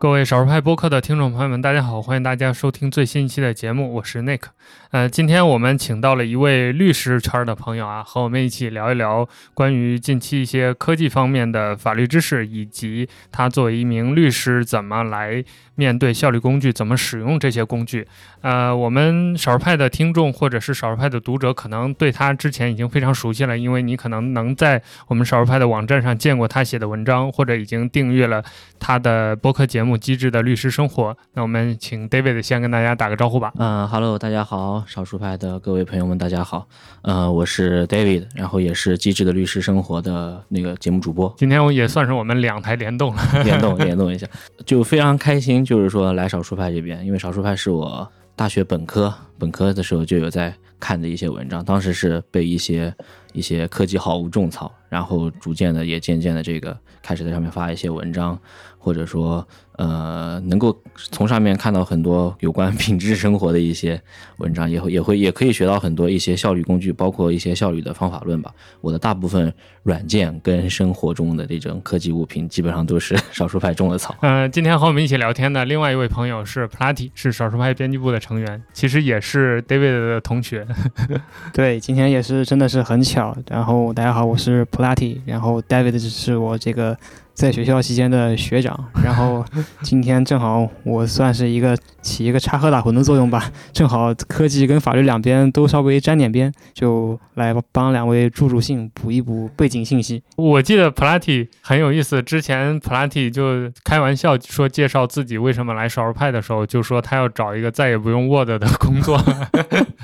各位少数派播客的听众朋友们，大家好，欢迎大家收听最新一期的节目，我是 Nick。呃，今天我们请到了一位律师圈的朋友啊，和我们一起聊一聊关于近期一些科技方面的法律知识，以及他作为一名律师怎么来面对效率工具，怎么使用这些工具。呃，我们少数派的听众或者是少数派的读者，可能对他之前已经非常熟悉了，因为你可能能在我们少数派的网站上见过他写的文章，或者已经订阅了他的播客节目。机智的律师生活，那我们请 David 先跟大家打个招呼吧。嗯哈喽，大家好，少数派的各位朋友们，大家好。呃，我是 David，然后也是机智的律师生活的那个节目主播。今天我也算是我们两台联动了，联动 联动一下，就非常开心，就是说来少数派这边，因为少数派是我大学本科本科的时候就有在看的一些文章，当时是被一些一些科技好物种草，然后逐渐的也渐渐的这个开始在上面发一些文章。或者说，呃，能够从上面看到很多有关 品质生活的一些文章，也会也会也可以学到很多一些效率工具，包括一些效率的方法论吧。我的大部分软件跟生活中的这种科技物品，基本上都是 少数派种的草。嗯，今天和我们一起聊天的另外一位朋友是 Platy，是少数派编辑部的成员，其实也是 David 的同学。对，今天也是真的是很巧。然后大家好，我是 Platy，然后 David 是我这个。在学校期间的学长，然后 今天正好我算是一个起一个插科打诨的作用吧，正好科技跟法律两边都稍微沾点边，就来帮两位助助兴，补一补背景信息。我记得 Platy 很有意思，之前 Platy 就开玩笑说介绍自己为什么来少数派的时候，就说他要找一个再也不用 Word 的工作，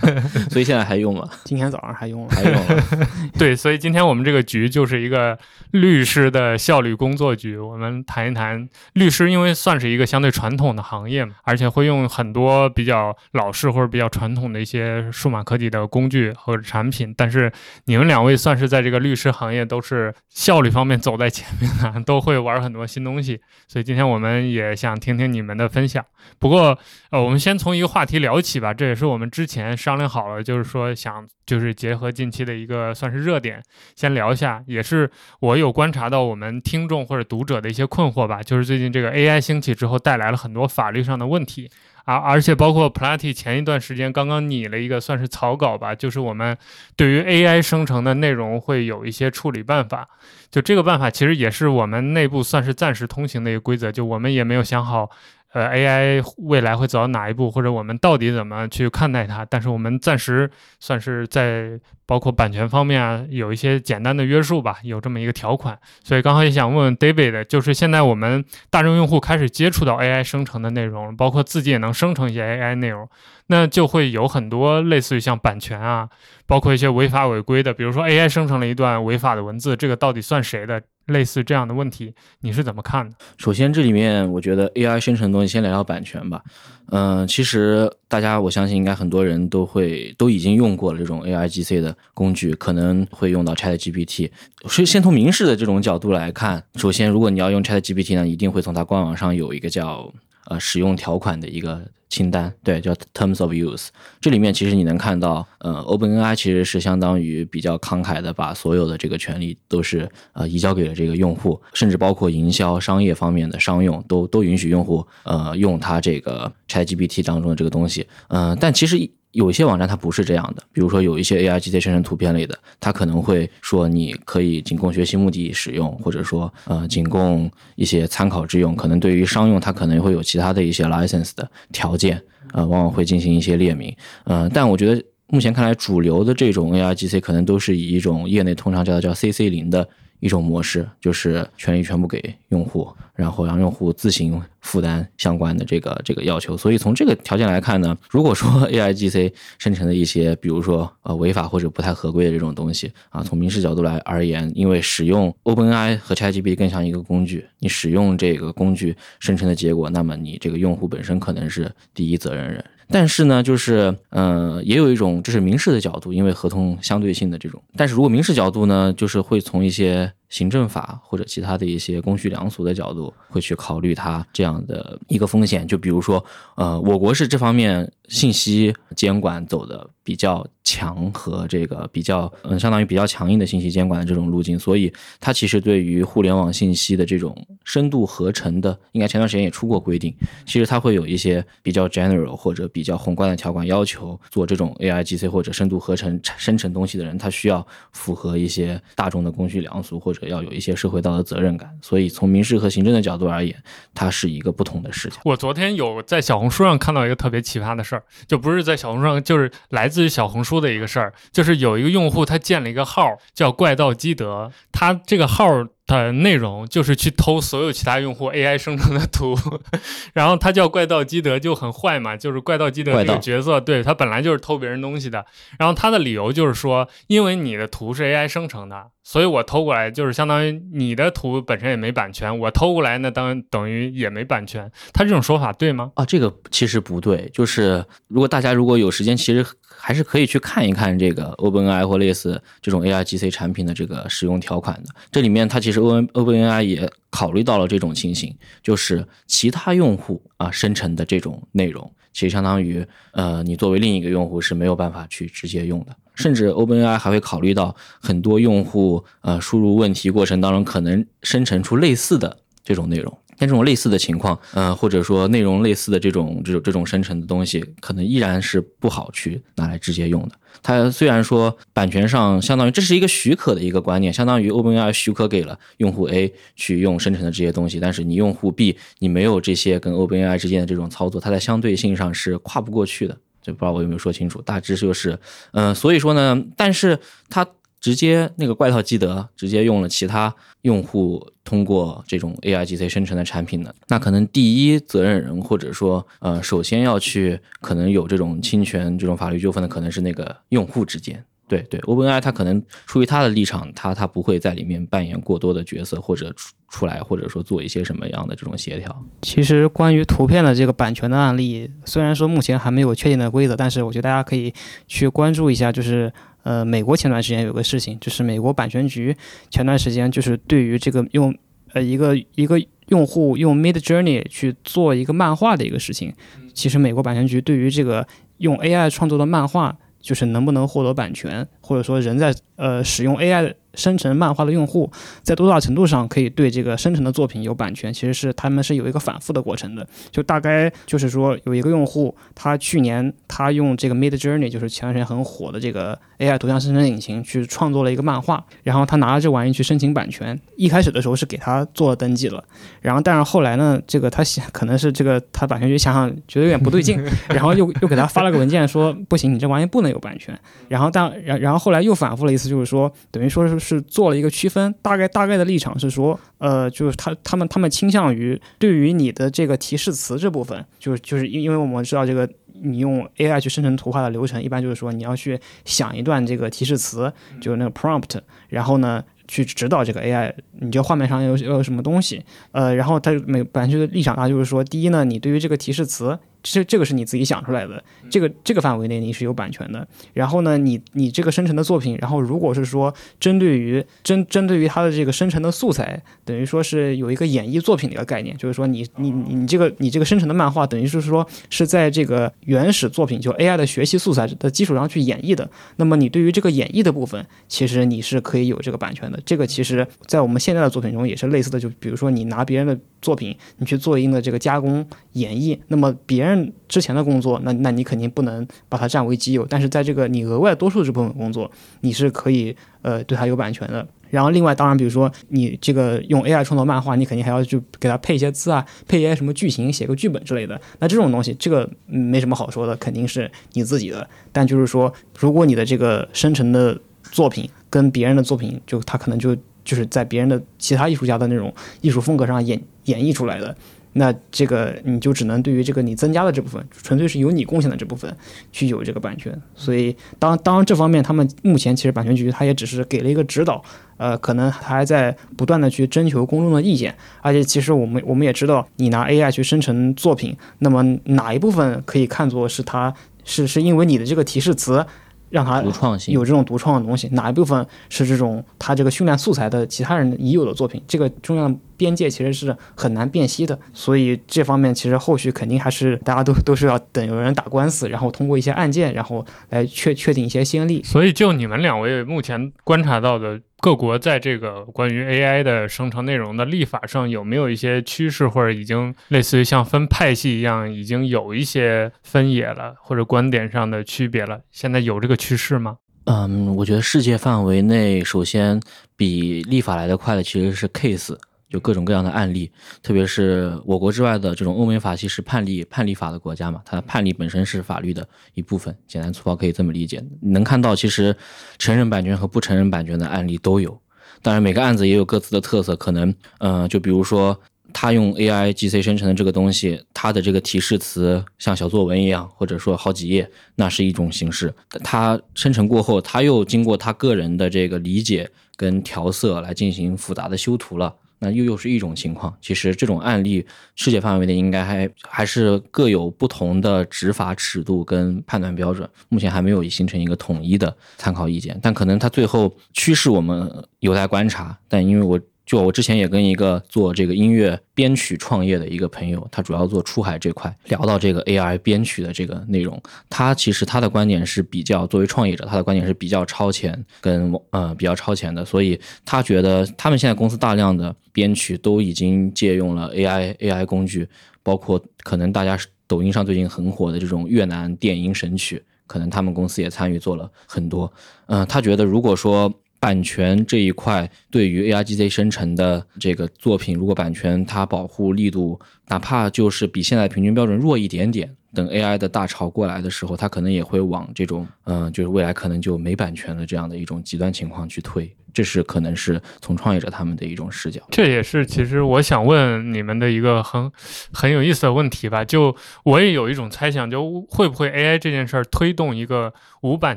所以现在还用吗？今天早上还用了，还用了。对，所以今天我们这个局就是一个律师的效率工作。局，我们谈一谈律师，因为算是一个相对传统的行业嘛，而且会用很多比较老式或者比较传统的一些数码科技的工具和产品。但是你们两位算是在这个律师行业都是效率方面走在前面的，都会玩很多新东西。所以今天我们也想听听你们的分享。不过，呃，我们先从一个话题聊起吧，这也是我们之前商量好了，就是说想就是结合近期的一个算是热点，先聊一下。也是我有观察到我们听众或者读者的一些困惑吧，就是最近这个 AI 兴起之后带来了很多法律上的问题，啊而且包括 Platy 前一段时间刚刚拟了一个算是草稿吧，就是我们对于 AI 生成的内容会有一些处理办法，就这个办法其实也是我们内部算是暂时通行的一个规则，就我们也没有想好。呃，AI 未来会走到哪一步，或者我们到底怎么去看待它？但是我们暂时算是在包括版权方面啊，有一些简单的约束吧，有这么一个条款。所以刚好也想问问 David，就是现在我们大众用户开始接触到 AI 生成的内容，包括自己也能生成一些 AI 内容，那就会有很多类似于像版权啊，包括一些违法违规的，比如说 AI 生成了一段违法的文字，这个到底算谁的？类似这样的问题，你是怎么看的？首先，这里面我觉得 AI 生成的东西，先聊聊版权吧。嗯，其实大家我相信应该很多人都会都已经用过了这种 AI GC 的工具，可能会用到 ChatGPT。所以，先从民事的这种角度来看，首先，如果你要用 ChatGPT 呢，一定会从它官网上有一个叫呃使用条款的一个。清单对叫 Terms of Use，这里面其实你能看到，呃，OpenAI 其实是相当于比较慷慨的，把所有的这个权利都是呃移交给了这个用户，甚至包括营销、商业方面的商用都都允许用户呃用它这个 ChatGPT 当中的这个东西，嗯，但其实一。有些网站它不是这样的，比如说有一些 AI GC 生成图片类的，它可能会说你可以仅供学习目的使用，或者说呃仅供一些参考之用。可能对于商用，它可能会有其他的一些 license 的条件，呃，往往会进行一些列明。嗯，但我觉得目前看来，主流的这种 AI GC 可能都是以一种业内通常叫的叫 CC 零的。一种模式就是权利全部给用户，然后让用户自行负担相关的这个这个要求。所以从这个条件来看呢，如果说 AIGC 生成的一些，比如说呃违法或者不太合规的这种东西啊，从民事角度来而言，因为使用 OpenAI 和 ChatGPT 更像一个工具，你使用这个工具生成的结果，那么你这个用户本身可能是第一责任人。但是呢，就是呃，也有一种这是民事的角度，因为合同相对性的这种。但是如果民事角度呢，就是会从一些行政法或者其他的一些公序良俗的角度，会去考虑它这样的一个风险。就比如说，呃，我国是这方面信息监管走的比较强和这个比较，嗯，相当于比较强硬的信息监管的这种路径，所以它其实对于互联网信息的这种深度合成的，应该前段时间也出过规定。其实它会有一些比较 general 或者比较宏观的条款要求，做这种 AI GC 或者深度合成生成东西的人，他需要符合一些大众的公序良俗，或要有一些社会道德责任感。所以从民事和行政的角度而言，它是一个不同的事情。我昨天有在小红书上看到一个特别奇葩的事儿，就不是在小红书上，就是来自于小红书的一个事儿，就是有一个用户他建了一个号叫怪盗基德，他这个号的内容就是去偷所有其他用户 AI 生成的图，然后他叫怪盗基德就很坏嘛，就是怪盗基德这个角色，对他本来就是偷别人东西的，然后他的理由就是说，因为你的图是 AI 生成的，所以我偷过来就是相当于你的图本身也没版权，我偷过来那当等于也没版权，他这种说法对吗？啊，这个其实不对，就是如果大家如果有时间，其实还是可以去看一看这个 OpenAI 或类似这种 AI GC 产品的这个使用条款的，这里面它其实 O N OpenAI 也考虑到了这种情形，就是其他用户啊生成的这种内容，其实相当于呃你作为另一个用户是没有办法去直接用的，甚至 OpenAI 还会考虑到很多用户呃输入问题过程当中可能生成出类似的这种内容。像这种类似的情况，呃，或者说内容类似的这种这种这种生成的东西，可能依然是不好去拿来直接用的。它虽然说版权上相当于这是一个许可的一个观念，相当于 OpenAI 许可给了用户 A 去用生成的这些东西，但是你用户 B 你没有这些跟 OpenAI 之间的这种操作，它在相对性上是跨不过去的。就不知道我有没有说清楚，大致就是，嗯，所以说呢，但是它。直接那个怪盗基德直接用了其他用户通过这种 AI GC 生成的产品呢，那可能第一责任人或者说呃首先要去可能有这种侵权这种法律纠纷的可能是那个用户之间。对对，OpenAI 它可能出于它的立场，它它不会在里面扮演过多的角色或者出出来或者说做一些什么样的这种协调。其实关于图片的这个版权的案例，虽然说目前还没有确定的规则，但是我觉得大家可以去关注一下，就是。呃，美国前段时间有个事情，就是美国版权局前段时间就是对于这个用呃一个一个用户用 Mid Journey 去做一个漫画的一个事情，其实美国版权局对于这个用 AI 创作的漫画，就是能不能获得版权，或者说人在呃使用 AI 生成漫画的用户，在多大程度上可以对这个生成的作品有版权，其实是他们是有一个反复的过程的。就大概就是说，有一个用户，他去年他用这个 Mid Journey，就是前段时间很火的这个。AI 图像生成引擎去创作了一个漫画，然后他拿着这玩意去申请版权。一开始的时候是给他做了登记了，然后但是后来呢，这个他想可能是这个他版权局想想觉得有点不对劲，然后又又给他发了个文件说不行，你这玩意不能有版权。然后但然然后后来又反复了一次，就是说等于说是是做了一个区分，大概大概的立场是说，呃，就是他他们他们倾向于对于你的这个提示词这部分，就是就是因因为我们知道这个。你用 AI 去生成图画的流程，一般就是说你要去想一段这个提示词，就是那个 prompt，然后呢去指导这个 AI，你这画面上有有什么东西，呃，然后它每版权的立场上就是说，第一呢，你对于这个提示词。这这个是你自己想出来的，这个这个范围内你是有版权的。然后呢，你你这个生成的作品，然后如果是说针对于针针对于它的这个生成的素材，等于说是有一个演绎作品的一个概念，就是说你你你这个你这个生成的漫画，等于是说是在这个原始作品就 AI 的学习素材的基础上去演绎的。那么你对于这个演绎的部分，其实你是可以有这个版权的。这个其实在我们现在的作品中也是类似的，就比如说你拿别人的作品，你去做一定的这个加工演绎，那么别人。之前的工作，那那你肯定不能把它占为己有。但是在这个你额外多数这部分工作，你是可以呃对它有版权的。然后另外，当然比如说你这个用 AI 创作漫画，你肯定还要就给它配一些字啊，配一些什么剧情，写个剧本之类的。那这种东西，这个没什么好说的，肯定是你自己的。但就是说，如果你的这个生成的作品跟别人的作品，就它可能就就是在别人的其他艺术家的那种艺术风格上演演绎出来的。那这个你就只能对于这个你增加的这部分，纯粹是由你贡献的这部分去有这个版权。所以当当这方面，他们目前其实版权局他也只是给了一个指导，呃，可能还在不断的去征求公众的意见。而且其实我们我们也知道，你拿 AI 去生成作品，那么哪一部分可以看作是它是是因为你的这个提示词。让他独创性有这种独创的东西，哪一部分是这种他这个训练素材的其他人已有的作品，这个中央边界其实是很难辨析的。所以这方面其实后续肯定还是大家都都是要等有人打官司，然后通过一些案件，然后来确确定一些先例。所以就你们两位目前观察到的。各国在这个关于 AI 的生成内容的立法上有没有一些趋势，或者已经类似于像分派系一样，已经有一些分野了，或者观点上的区别了？现在有这个趋势吗？嗯，我觉得世界范围内，首先比立法来得快的其实是 case。就各种各样的案例，特别是我国之外的这种欧美法系是判例判例法的国家嘛，它的判例本身是法律的一部分，简单粗暴可以这么理解。能看到其实承认版权和不承认版权的案例都有，当然每个案子也有各自的特色，可能呃就比如说他用 AI GC 生成的这个东西，它的这个提示词像小作文一样，或者说好几页，那是一种形式。它生成过后，他又经过他个人的这个理解跟调色来进行复杂的修图了。那又又是一种情况。其实这种案例，世界范围内应该还还是各有不同的执法尺度跟判断标准，目前还没有形成一个统一的参考意见。但可能它最后趋势我们有待观察。但因为我。就我之前也跟一个做这个音乐编曲创业的一个朋友，他主要做出海这块，聊到这个 AI 编曲的这个内容，他其实他的观点是比较作为创业者，他的观点是比较超前，跟呃比较超前的，所以他觉得他们现在公司大量的编曲都已经借用了 AI AI 工具，包括可能大家抖音上最近很火的这种越南电音神曲，可能他们公司也参与做了很多，嗯，他觉得如果说。版权这一块，对于 AIGC 生成的这个作品，如果版权它保护力度，哪怕就是比现在平均标准弱一点点，等 AI 的大潮过来的时候，它可能也会往这种，嗯，就是未来可能就没版权的这样的一种极端情况去推。这是可能是从创业者他们的一种视角，这也是其实我想问你们的一个很很有意思的问题吧。就我也有一种猜想，就会不会 AI 这件事儿推动一个无版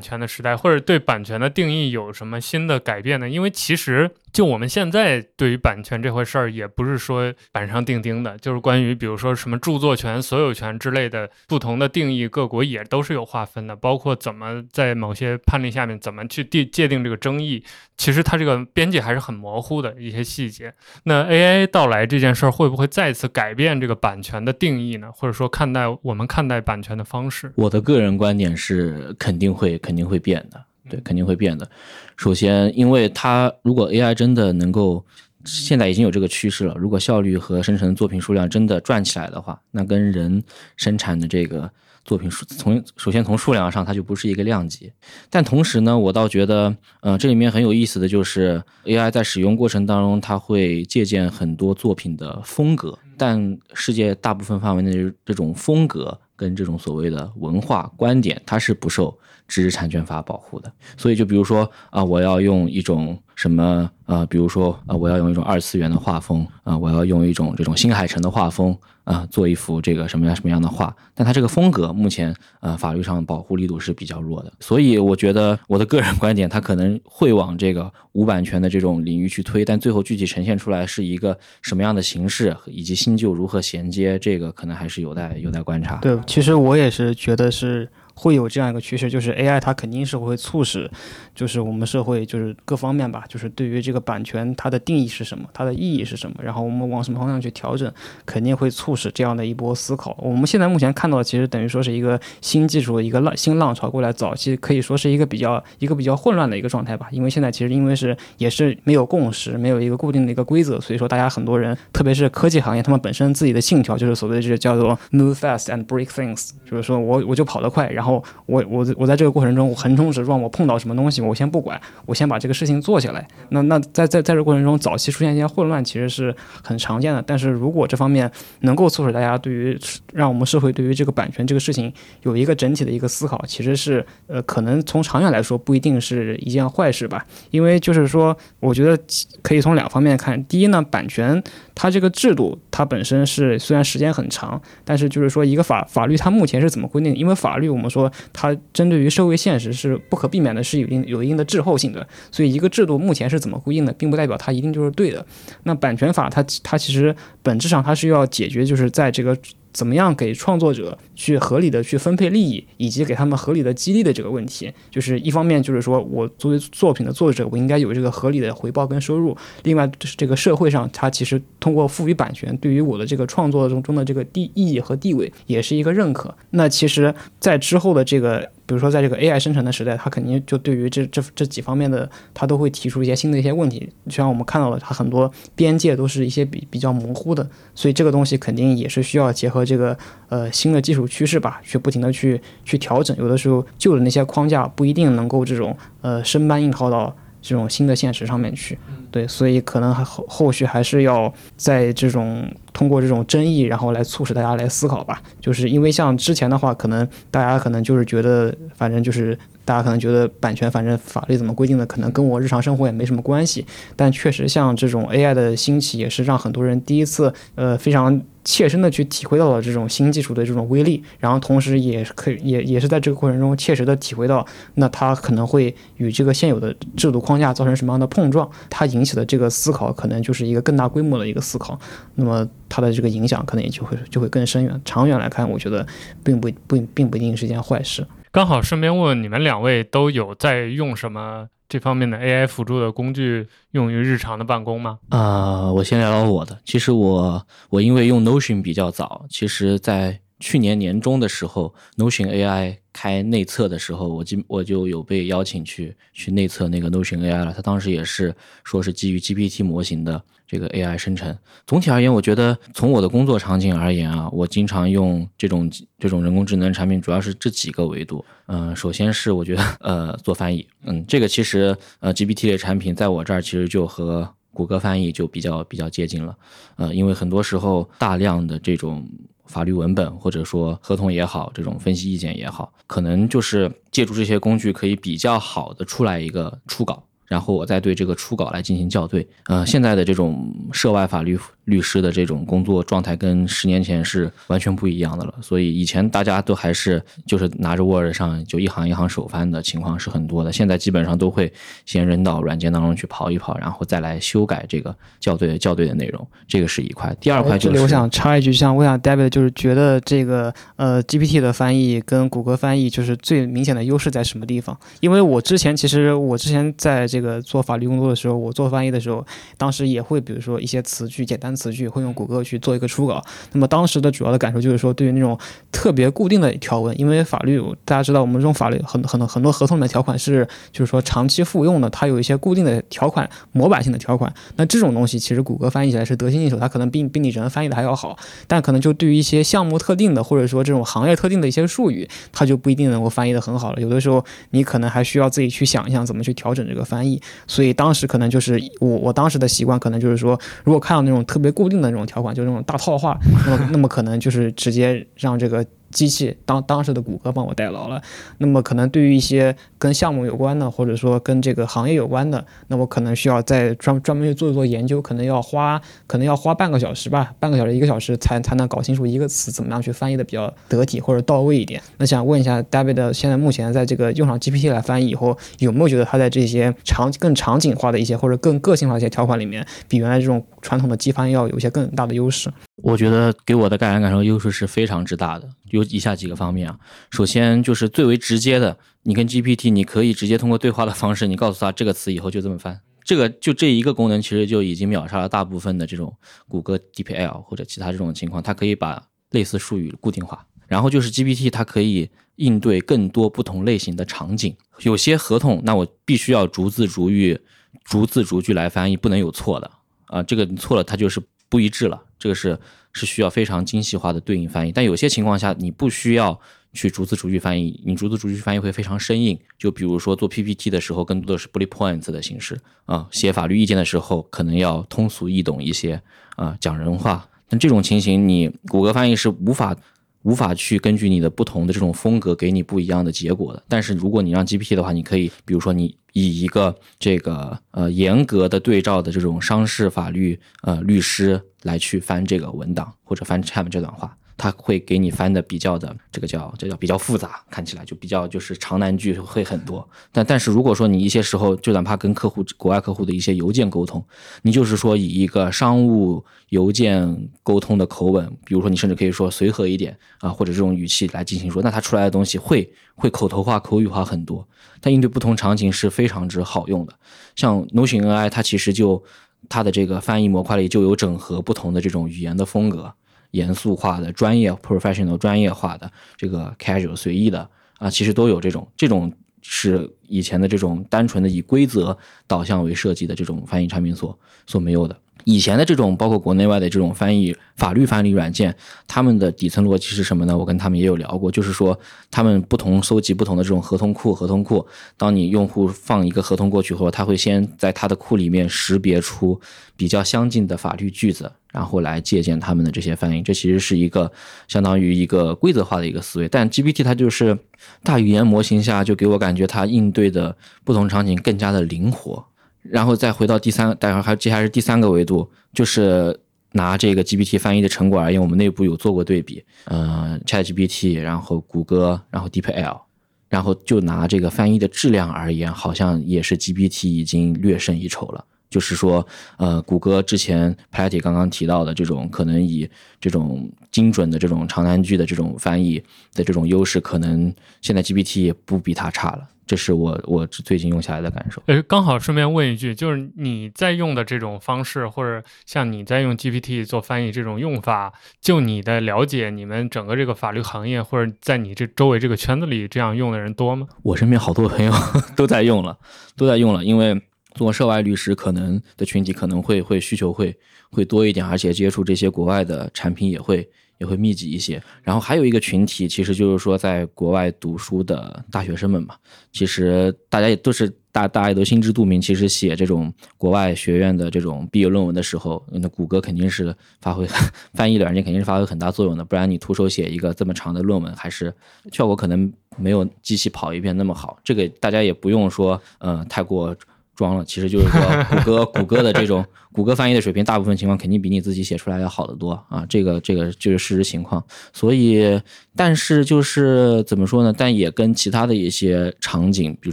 权的时代，或者对版权的定义有什么新的改变呢？因为其实。就我们现在对于版权这回事儿，也不是说板上钉钉的，就是关于比如说什么著作权、所有权之类的不同的定义，各国也都是有划分的，包括怎么在某些判例下面怎么去定界定这个争议，其实它这个边界还是很模糊的一些细节。那 AI 到来这件事儿会不会再次改变这个版权的定义呢？或者说看待我们看待版权的方式？我的个人观点是肯定会肯定会变的。对，肯定会变的。首先，因为它如果 AI 真的能够，现在已经有这个趋势了。如果效率和生成作品数量真的转起来的话，那跟人生产的这个作品数，从首先从数量上它就不是一个量级。但同时呢，我倒觉得，呃，这里面很有意思的就是 AI 在使用过程当中，它会借鉴很多作品的风格，但世界大部分范围内这种风格跟这种所谓的文化观点，它是不受。知识产权法保护的，所以就比如说啊，我要用一种什么啊，比如说啊，我要用一种二次元的画风啊，我要用一种这种新海诚的画风啊，做一幅这个什么样什么样的画，但他这个风格目前呃法律上保护力度是比较弱的，所以我觉得我的个人观点，他可能会往这个无版权的这种领域去推，但最后具体呈现出来是一个什么样的形式，以及新旧如何衔接，这个可能还是有待有待观察。对，其实我也是觉得是。会有这样一个趋势，就是 AI 它肯定是会促使，就是我们社会就是各方面吧，就是对于这个版权它的定义是什么，它的意义是什么，然后我们往什么方向去调整，肯定会促使这样的一波思考。我们现在目前看到，其实等于说是一个新技术的一个浪新浪潮过来，早期可以说是一个比较一个比较混乱的一个状态吧。因为现在其实因为是也是没有共识，没有一个固定的一个规则，所以说大家很多人，特别是科技行业，他们本身自己的信条就是所谓的这个叫做 move fast and break things，就是说我我就跑得快，然后哦我我。我在这个过程中，我横冲直撞，我碰到什么东西，我先不管，我先把这个事情做下来。那那在在在这过程中，早期出现一些混乱，其实是很常见的。但是如果这方面能够促使大家对于让我们社会对于这个版权这个事情有一个整体的一个思考，其实是呃，可能从长远来说不一定是一件坏事吧。因为就是说，我觉得可以从两方面看。第一呢，版权它这个制度它本身是虽然时间很长，但是就是说一个法法律它目前是怎么规定？因为法律我们说它。针对于社会现实是不可避免的，是有一定有一定的滞后性的。所以一个制度目前是怎么规定的，并不代表它一定就是对的。那版权法它它其实本质上它是要解决，就是在这个怎么样给创作者去合理的去分配利益，以及给他们合理的激励的这个问题。就是一方面就是说我作为作品的作者，我应该有这个合理的回报跟收入；另外就是这个社会上，它其实通过赋予版权，对于我的这个创作中中的这个地意义和地位，也是一个认可。那其实，在之后的这个。比如说，在这个 AI 生成的时代，它肯定就对于这这这几方面的，它都会提出一些新的一些问题。就像我们看到了，它很多边界都是一些比比较模糊的，所以这个东西肯定也是需要结合这个呃新的技术趋势吧，去不停的去去调整。有的时候旧的那些框架不一定能够这种呃生搬硬套到这种新的现实上面去。对，所以可能还后后续还是要在这种通过这种争议，然后来促使大家来思考吧。就是因为像之前的话，可能大家可能就是觉得，反正就是大家可能觉得版权，反正法律怎么规定的，可能跟我日常生活也没什么关系。但确实，像这种 AI 的兴起，也是让很多人第一次，呃，非常。切身的去体会到了这种新技术的这种威力，然后同时也可以也也是在这个过程中切实的体会到，那它可能会与这个现有的制度框架造成什么样的碰撞，它引起的这个思考可能就是一个更大规模的一个思考，那么它的这个影响可能也就会就会更深远。长远来看，我觉得并不不并不一定是一件坏事。刚好顺便问问你们两位都有在用什么？这方面的 AI 辅助的工具用于日常的办公吗？啊，我先聊聊我的。其实我我因为用 Notion 比较早，其实在去年年中的时候，Notion AI 开内测的时候，我就我就有被邀请去去内测那个 Notion AI 了。它当时也是说是基于 GPT 模型的。这个 AI 生成，总体而言，我觉得从我的工作场景而言啊，我经常用这种这种人工智能产品，主要是这几个维度。嗯，首先是我觉得 呃做翻译，嗯，这个其实呃 GPT 类产品在我这儿其实就和谷歌翻译就比较比较接近了。呃，因为很多时候大量的这种法律文本或者说合同也好，这种分析意见也好，可能就是借助这些工具可以比较好的出来一个初稿。然后我再对这个初稿来进行校对。呃，现在的这种涉外法律律师的这种工作状态跟十年前是完全不一样的了。所以以前大家都还是就是拿着 Word 上就一行一行手翻的情况是很多的。现在基本上都会先扔到软件当中去跑一跑，然后再来修改这个校对校对的内容。这个是一块。第二块就是，我想插一句，像我想 David 就是觉得这个呃 GPT 的翻译跟谷歌翻译就是最明显的优势在什么地方？因为我之前其实我之前在这。这个做法律工作的时候，我做翻译的时候，当时也会，比如说一些词句、简单词句，会用谷歌去做一个初稿。那么当时的主要的感受就是说，对于那种特别固定的条文，因为法律大家知道，我们这种法律很很多很多合同里面条款是，就是说长期复用的，它有一些固定的条款、模板性的条款。那这种东西其实谷歌翻译起来是得心应手，它可能比比你人翻译的还要好。但可能就对于一些项目特定的，或者说这种行业特定的一些术语，它就不一定能够翻译的很好了。有的时候你可能还需要自己去想一想怎么去调整这个翻译。所以当时可能就是我我当时的习惯，可能就是说，如果看到那种特别固定的那种条款，就那种大套话，那么那么可能就是直接让这个。机器当当时的谷歌帮我代劳了，那么可能对于一些跟项目有关的，或者说跟这个行业有关的，那我可能需要再专专门去做一做研究，可能要花可能要花半个小时吧，半个小时一个小时才才能搞清楚一个词怎么样去翻译的比较得体或者到位一点。那想问一下，David，现在目前在这个用上 GPT 来翻译以后，有没有觉得它在这些场更场景化的一些或者更个性化一些条款里面，比原来这种传统的机翻要有一些更大的优势？我觉得给我的感染感受优势是非常之大的，有以下几个方面啊。首先就是最为直接的，你跟 GPT，你可以直接通过对话的方式，你告诉他这个词以后就这么翻。这个就这一个功能，其实就已经秒杀了大部分的这种谷歌 DPL 或者其他这种情况。它可以把类似术语固定化，然后就是 GPT，它可以应对更多不同类型的场景。有些合同，那我必须要逐字逐语、逐字逐句来翻译，不能有错的啊。这个你错了，它就是不一致了。这个是是需要非常精细化的对应翻译，但有些情况下你不需要去逐字逐句翻译，你逐字逐句翻译会非常生硬。就比如说做 PPT 的时候，更多的是 bullet points 的形式啊，写法律意见的时候可能要通俗易懂一些啊，讲人话。那这种情形，你谷歌翻译是无法。无法去根据你的不同的这种风格给你不一样的结果的。但是如果你让 GPT 的话，你可以，比如说你以一个这个呃严格的对照的这种商事法律呃律师来去翻这个文档或者翻 Chat 这段话，它会给你翻的比较的这个叫这叫比较复杂，看起来就比较就是长难句会很多。但但是如果说你一些时候就哪怕跟客户国外客户的一些邮件沟通，你就是说以一个商务邮件沟通的口吻，比如说你甚至可以说随和一点啊，或者这种语气来进行说，那它出来的东西会会口头化、口语化很多。它应对不同场景是非常之好用的。像 Notion AI，它其实就它的这个翻译模块里就有整合不同的这种语言的风格。严肃化的、专业 professional 专业化的，这个 casual 随意的啊，其实都有这种，这种是以前的这种单纯的以规则导向为设计的这种翻译产品所所没有的。以前的这种，包括国内外的这种翻译法律翻译软件，他们的底层逻辑是什么呢？我跟他们也有聊过，就是说他们不同搜集不同的这种合同库，合同库，当你用户放一个合同过去后，他会先在他的库里面识别出比较相近的法律句子，然后来借鉴他们的这些翻译。这其实是一个相当于一个规则化的一个思维。但 GPT 它就是大语言模型下，就给我感觉它应对的不同场景更加的灵活。然后再回到第三，待会儿还接下来是第三个维度，就是拿这个 GPT 翻译的成果而言，我们内部有做过对比，呃，ChatGPT，然后谷歌，然后 DeepL，然后就拿这个翻译的质量而言，好像也是 GPT 已经略胜一筹了。就是说，呃，谷歌之前 Patty 刚刚提到的这种可能以这种精准的这种长难句的这种翻译的这种优势，可能现在 GPT 也不比它差了。这是我我最近用下来的感受。呃，刚好顺便问一句，就是你在用的这种方式，或者像你在用 GPT 做翻译这种用法，就你的了解，你们整个这个法律行业或者在你这周围这个圈子里，这样用的人多吗？我身边好多朋友 都在用了，都在用了，因为做涉外律师可能的群体可能会会需求会会多一点，而且接触这些国外的产品也会。也会密集一些，然后还有一个群体，其实就是说在国外读书的大学生们嘛。其实大家也都是大，大家都心知肚明。其实写这种国外学院的这种毕业论文的时候，那谷歌肯定是发挥 翻译软件肯定是发挥很大作用的，不然你徒手写一个这么长的论文，还是效果可能没有机器跑一遍那么好。这个大家也不用说，呃，太过。装了，其实就是说，谷歌 谷歌的这种谷歌翻译的水平，大部分情况肯定比你自己写出来要好得多啊。这个这个就是事实情况。所以，但是就是怎么说呢？但也跟其他的一些场景，比如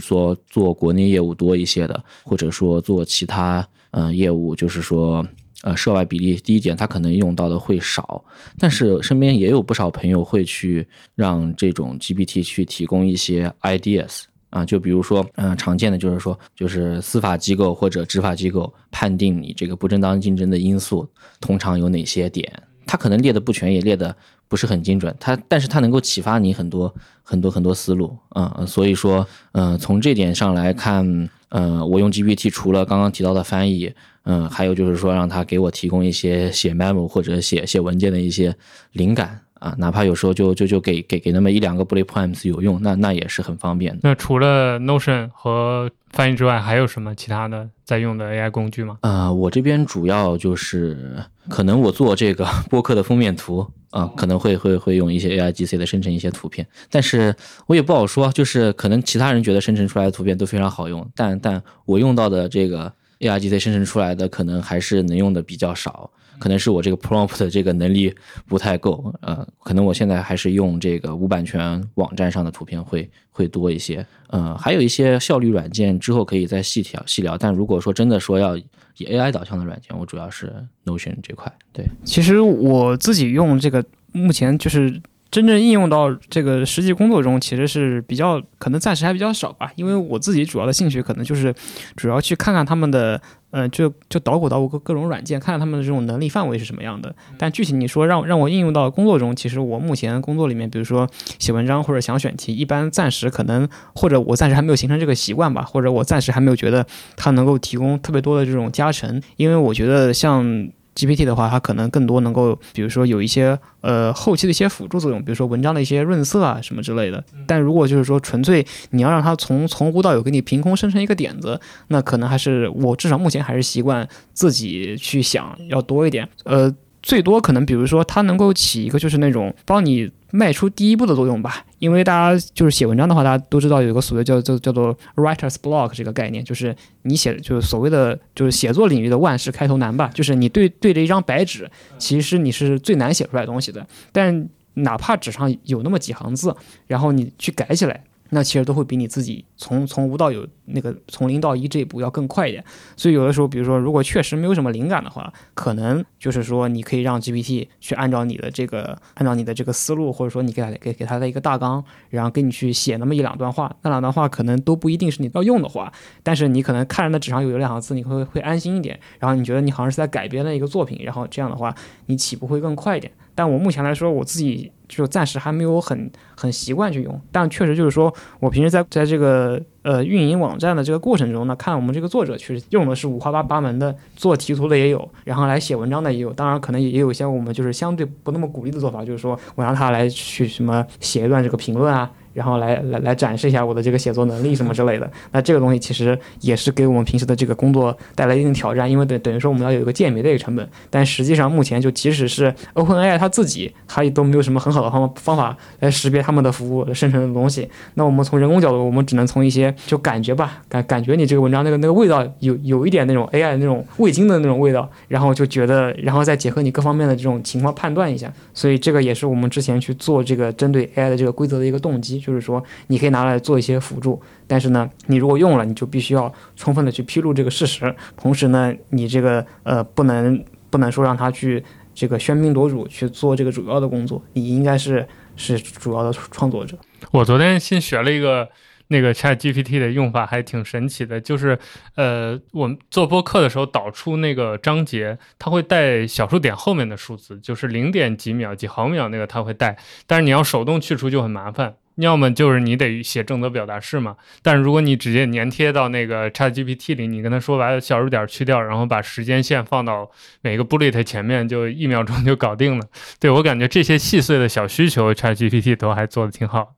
说做国内业务多一些的，或者说做其他嗯业务，就是说呃涉外比例低一点，他可能用到的会少。但是身边也有不少朋友会去让这种 GPT 去提供一些 ideas。啊，就比如说，嗯，常见的就是说，就是司法机构或者执法机构判定你这个不正当竞争的因素，通常有哪些点？它可能列的不全，也列的不是很精准。它，但是它能够启发你很多很多很多思路。嗯，所以说，嗯，从这点上来看，嗯，我用 GPT 除了刚刚提到的翻译，嗯，还有就是说，让它给我提供一些写 memo 或者写写文件的一些灵感。啊，哪怕有时候就就就给给给那么一两个 bullet points 有用，那那也是很方便的。那除了 Notion 和翻译之外，还有什么其他的在用的 AI 工具吗？呃，我这边主要就是可能我做这个播客的封面图啊，可能会会会用一些 AI GC 的生成一些图片，但是我也不好说，就是可能其他人觉得生成出来的图片都非常好用，但但我用到的这个 AI GC 生成出来的可能还是能用的比较少。可能是我这个 prompt 的这个能力不太够，呃，可能我现在还是用这个无版权网站上的图片会会多一些，呃，还有一些效率软件之后可以再细调细聊。但如果说真的说要以 AI 导向的软件，我主要是 Notion 这块。对，其实我自己用这个目前就是。真正应用到这个实际工作中，其实是比较可能暂时还比较少吧。因为我自己主要的兴趣可能就是主要去看看他们的，呃，就就捣鼓捣鼓各各种软件，看看他们的这种能力范围是什么样的。但具体你说让让我应用到工作中，其实我目前工作里面，比如说写文章或者想选题，一般暂时可能或者我暂时还没有形成这个习惯吧，或者我暂时还没有觉得它能够提供特别多的这种加成。因为我觉得像。GPT 的话，它可能更多能够，比如说有一些呃后期的一些辅助作用，比如说文章的一些润色啊什么之类的。但如果就是说纯粹你要让它从从无到有给你凭空生成一个点子，那可能还是我至少目前还是习惯自己去想要多一点。呃，最多可能比如说它能够起一个就是那种帮你。迈出第一步的作用吧，因为大家就是写文章的话，大家都知道有一个所谓叫叫叫做 writer's block 这个概念，就是你写就是所谓的就是写作领域的万事开头难吧，就是你对对着一张白纸，其实你是最难写出来东西的。但哪怕纸上有那么几行字，然后你去改起来。那其实都会比你自己从从无到有那个从零到一这一步要更快一点，所以有的时候，比如说如果确实没有什么灵感的话，可能就是说你可以让 GPT 去按照你的这个按照你的这个思路，或者说你给他给给他的一个大纲，然后给你去写那么一两段话，那两段话可能都不一定是你要用的话，但是你可能看着那纸上有有两行字，你会会安心一点，然后你觉得你好像是在改编的一个作品，然后这样的话你起步会更快一点。但我目前来说，我自己就暂时还没有很很习惯去用。但确实就是说，我平时在在这个呃运营网站的这个过程中呢，看我们这个作者确实用的是五花八门的，做题图的也有，然后来写文章的也有。当然，可能也也有一些我们就是相对不那么鼓励的做法，就是说我让他来去什么写一段这个评论啊。然后来来来展示一下我的这个写作能力什么之类的。那这个东西其实也是给我们平时的这个工作带来一定挑战，因为等等于说我们要有一个鉴别的一个成本。但实际上目前就即使是 OpenAI 它自己，它也都没有什么很好的方方法来识别他们的服务生成的东西。那我们从人工角度，我们只能从一些就感觉吧，感感觉你这个文章那个那个味道有有一点那种 AI 那种味精的那种味道，然后就觉得，然后再结合你各方面的这种情况判断一下。所以这个也是我们之前去做这个针对 AI 的这个规则的一个动机，就是说你可以。拿来做一些辅助，但是呢，你如果用了，你就必须要充分的去披露这个事实。同时呢，你这个呃不能不能说让他去这个喧宾夺主去做这个主要的工作，你应该是是主要的创作者。我昨天新学了一个那个 Chat GPT 的用法，还挺神奇的，就是呃我们做播客的时候导出那个章节，它会带小数点后面的数字，就是零点几秒几毫秒那个它会带，但是你要手动去除就很麻烦。要么就是你得写正则表达式嘛，但是如果你直接粘贴到那个 ChatGPT 里，你跟他说把小数点去掉，然后把时间线放到每个 bullet 前面，就一秒钟就搞定了。对我感觉这些细碎的小需求，ChatGPT 都还做的挺好。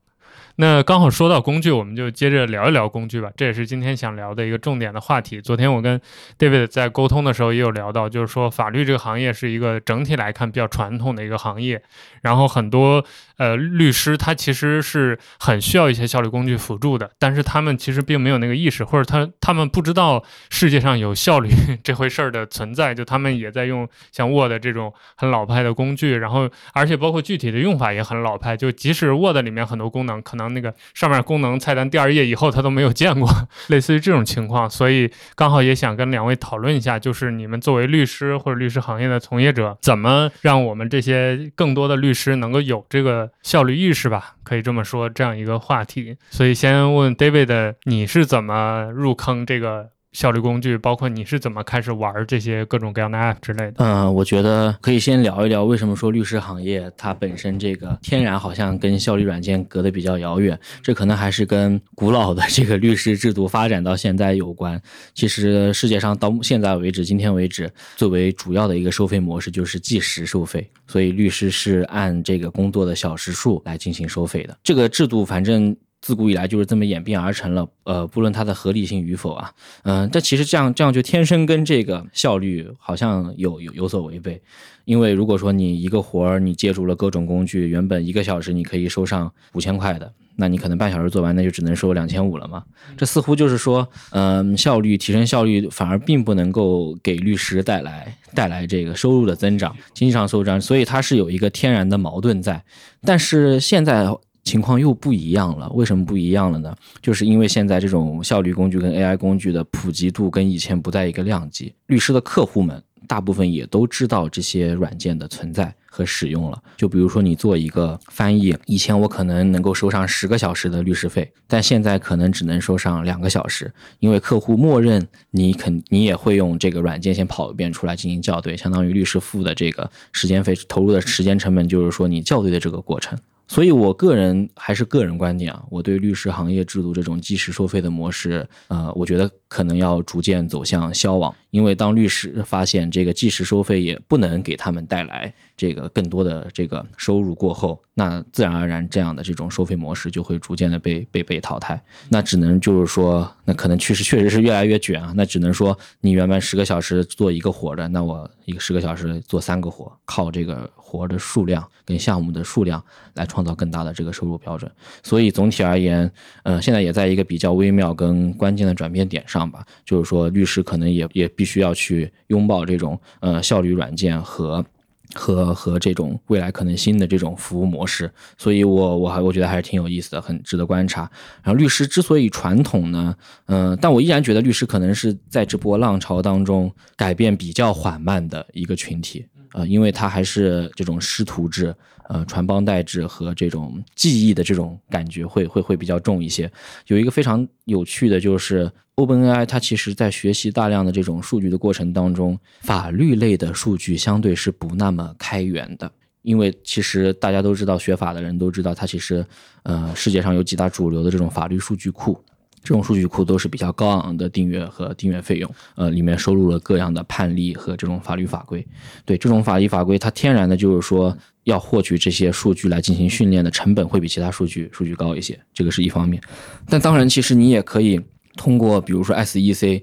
那刚好说到工具，我们就接着聊一聊工具吧。这也是今天想聊的一个重点的话题。昨天我跟 David 在沟通的时候也有聊到，就是说法律这个行业是一个整体来看比较传统的一个行业，然后很多。呃，律师他其实是很需要一些效率工具辅助的，但是他们其实并没有那个意识，或者他他们不知道世界上有效率 这回事儿的存在，就他们也在用像 Word 这种很老派的工具，然后而且包括具体的用法也很老派，就即使 Word 里面很多功能，可能那个上面功能菜单第二页以后他都没有见过，类似于这种情况，所以刚好也想跟两位讨论一下，就是你们作为律师或者律师行业的从业者，怎么让我们这些更多的律师能够有这个。效率意识吧，可以这么说，这样一个话题。所以先问 David，你是怎么入坑这个？效率工具，包括你是怎么开始玩这些各种各样的 app 之类的？嗯，我觉得可以先聊一聊为什么说律师行业它本身这个天然好像跟效率软件隔得比较遥远。这可能还是跟古老的这个律师制度发展到现在有关。其实世界上到现在为止，今天为止，最为主要的一个收费模式就是计时收费。所以律师是按这个工作的小时数来进行收费的。这个制度反正。自古以来就是这么演变而成了，呃，不论它的合理性与否啊，嗯，但其实这样这样就天生跟这个效率好像有有有所违背，因为如果说你一个活儿你借助了各种工具，原本一个小时你可以收上五千块的，那你可能半小时做完，那就只能收两千五了嘛，这似乎就是说，嗯，效率提升效率反而并不能够给律师带来带来这个收入的增长，经济上收涨，所以它是有一个天然的矛盾在，但是现在。情况又不一样了，为什么不一样了呢？就是因为现在这种效率工具跟 AI 工具的普及度跟以前不在一个量级，律师的客户们大部分也都知道这些软件的存在和使用了。就比如说你做一个翻译，以前我可能能够收上十个小时的律师费，但现在可能只能收上两个小时，因为客户默认你肯你也会用这个软件先跑一遍出来进行校对，相当于律师付的这个时间费投入的时间成本就是说你校对的这个过程。所以，我个人还是个人观点啊，我对律师行业制度这种计时收费的模式，呃，我觉得可能要逐渐走向消亡。因为当律师发现这个计时收费也不能给他们带来这个更多的这个收入过后，那自然而然这样的这种收费模式就会逐渐的被被被淘汰。那只能就是说，那可能趋势确实是越来越卷啊。那只能说，你原本十个小时做一个活的，那我一个十个小时做三个活，靠这个。活的数量跟项目的数量来创造更大的这个收入标准，所以总体而言，呃，现在也在一个比较微妙跟关键的转变点上吧，就是说律师可能也也必须要去拥抱这种呃效率软件和和和这种未来可能新的这种服务模式，所以我我还我觉得还是挺有意思的，很值得观察。然后律师之所以传统呢，嗯、但我依然觉得律师可能是在这波浪潮当中改变比较缓慢的一个群体，呃，因为它还是这种师徒制。呃，传帮带制和这种记忆的这种感觉会会会比较重一些。有一个非常有趣的就是，OpenAI 它其实在学习大量的这种数据的过程当中，法律类的数据相对是不那么开源的。因为其实大家都知道，学法的人都知道，它其实呃世界上有几大主流的这种法律数据库，这种数据库都是比较高昂的订阅和订阅费用，呃，里面收录了各样的判例和这种法律法规。对这种法律法规，它天然的就是说要获取这些数据来进行训练的成本会比其他数据数据高一些，这个是一方面。但当然，其实你也可以通过比如说 SEC，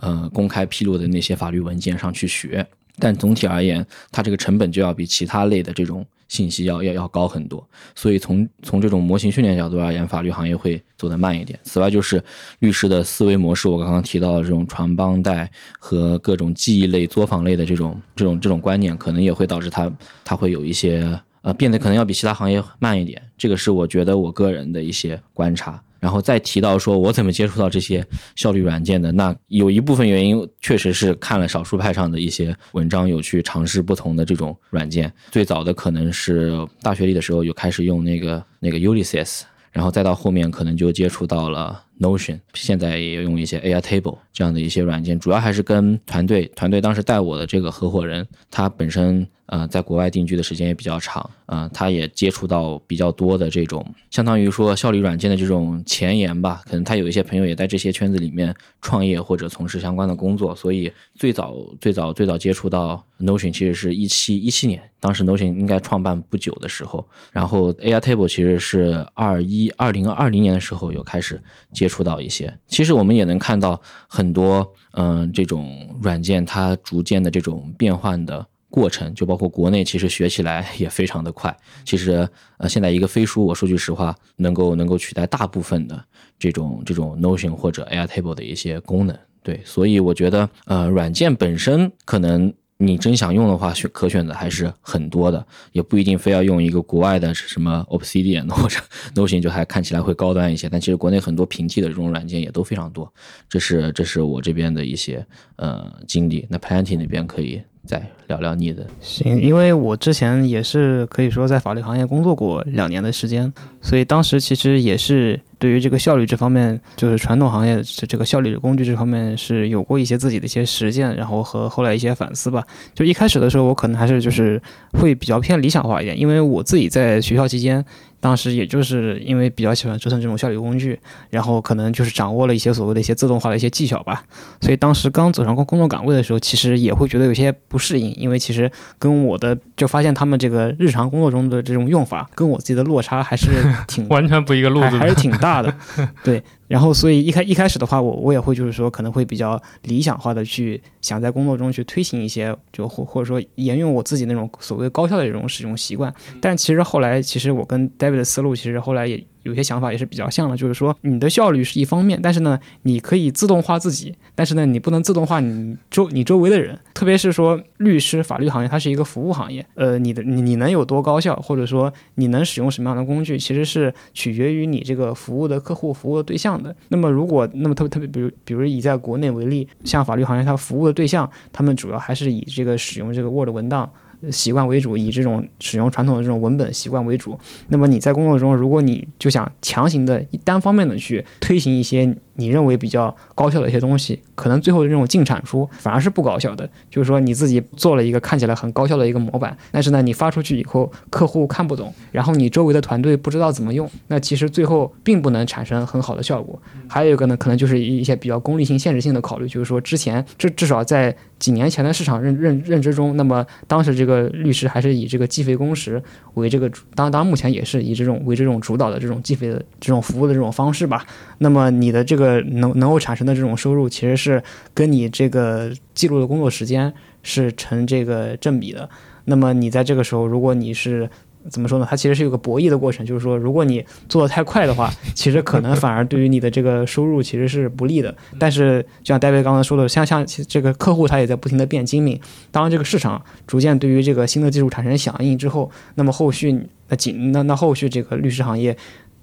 呃，公开披露的那些法律文件上去学，但总体而言，它这个成本就要比其他类的这种信息要要要高很多。所以从从这种模型训练角度而言，法律行业会走得慢一点。此外，就是律师的思维模式，我刚刚提到的这种传帮带和各种记忆类、作坊类的这种这种这种观念，可能也会导致他他会有一些呃变得可能要比其他行业慢一点。这个是我觉得我个人的一些观察。然后再提到说我怎么接触到这些效率软件的，那有一部分原因确实是看了少数派上的一些文章，有去尝试不同的这种软件。最早的可能是大学里的时候有开始用那个那个 Ulysses，然后再到后面可能就接触到了 Notion，现在也用一些 AI Table 这样的一些软件，主要还是跟团队团队当时带我的这个合伙人，他本身呃在国外定居的时间也比较长，啊、他也接触到比较多的这种相当于说效率软件的这种前沿吧，可能他有一些朋友也在这些圈子里面创业或者从事相关的工作，所以最早最早最早接触到 Notion 其实是一七一七年，当时 Notion 应该创办不久的时候，然后 AI Table 其实是二一二零二零年的时候有开始接触到一些。其实我们也能看到很多嗯、这种软件它逐渐的这种变换的。过程就包括国内，其实学起来也非常的快。其实，呃，现在一个飞书，我说句实话，能够能够取代大部分的这种这种 Notion 或者 Airtable 的一些功能。对，所以我觉得，呃，软件本身可能你真想用的话，选可选的还是很多的，也不一定非要用一个国外的什么 Obsidian 或者 Notion 就还看起来会高端一些。但其实国内很多平替的这种软件也都非常多。这是这是我这边的一些呃经历。那 Plenty 那边可以再聊聊你的。行，因为我之前也是可以说在法律行业工作过两年的时间，所以当时其实也是对于这个效率这方面，就是传统行业这这个效率的工具这方面是有过一些自己的一些实践，然后和后来一些反思吧。就一开始的时候，我可能还是就是会比较偏理想化一点，因为我自己在学校期间。当时也就是因为比较喜欢折腾这种效率工具，然后可能就是掌握了一些所谓的一些自动化的一些技巧吧，所以当时刚走上工工作岗位的时候，其实也会觉得有些不适应，因为其实跟我的就发现他们这个日常工作中的这种用法，跟我自己的落差还是挺 完全不一个路子还是挺大的，对。然后，所以一开一开始的话，我我也会就是说，可能会比较理想化的去想在工作中去推行一些，就或或者说沿用我自己那种所谓高效的这种使用习惯。但其实后来，其实我跟 David 的思路，其实后来也有些想法也是比较像的，就是说你的效率是一方面，但是呢，你可以自动化自己，但是呢，你不能自动化你周你周围的人，特别是说律师、法律行业，它是一个服务行业，呃，你的你你能有多高效，或者说你能使用什么样的工具，其实是取决于你这个服务的客户、服务的对象的。那么如果那么特别特别，比如比如以在国内为例，像法律行业它服务的对象，他们主要还是以这个使用这个 Word 文档。习惯为主，以这种使用传统的这种文本习惯为主。那么你在工作中，如果你就想强行的单方面的去推行一些你认为比较高效的一些东西，可能最后的这种净产出反而是不高效的。就是说你自己做了一个看起来很高效的一个模板，但是呢，你发出去以后客户看不懂，然后你周围的团队不知道怎么用，那其实最后并不能产生很好的效果。还有一个呢，可能就是一些比较功利性、现实性的考虑，就是说之前至至少在几年前的市场认认认知中，那么当时这个律师还是以这个计费工时为这个主，当当然目前也是以这种为这种主导的这种计费的这种服务的这种方式吧。那么你的这个呃能能够产生的这种收入，其实是跟你这个记录的工作时间是成这个正比的。那么你在这个时候，如果你是怎么说呢？它其实是有个博弈的过程，就是说，如果你做的太快的话，其实可能反而对于你的这个收入其实是不利的。但是，就像戴维刚刚说的，像像这个客户他也在不停的变精明。当这个市场逐渐对于这个新的技术产生响应之后，那么后续那紧那那后续这个律师行业。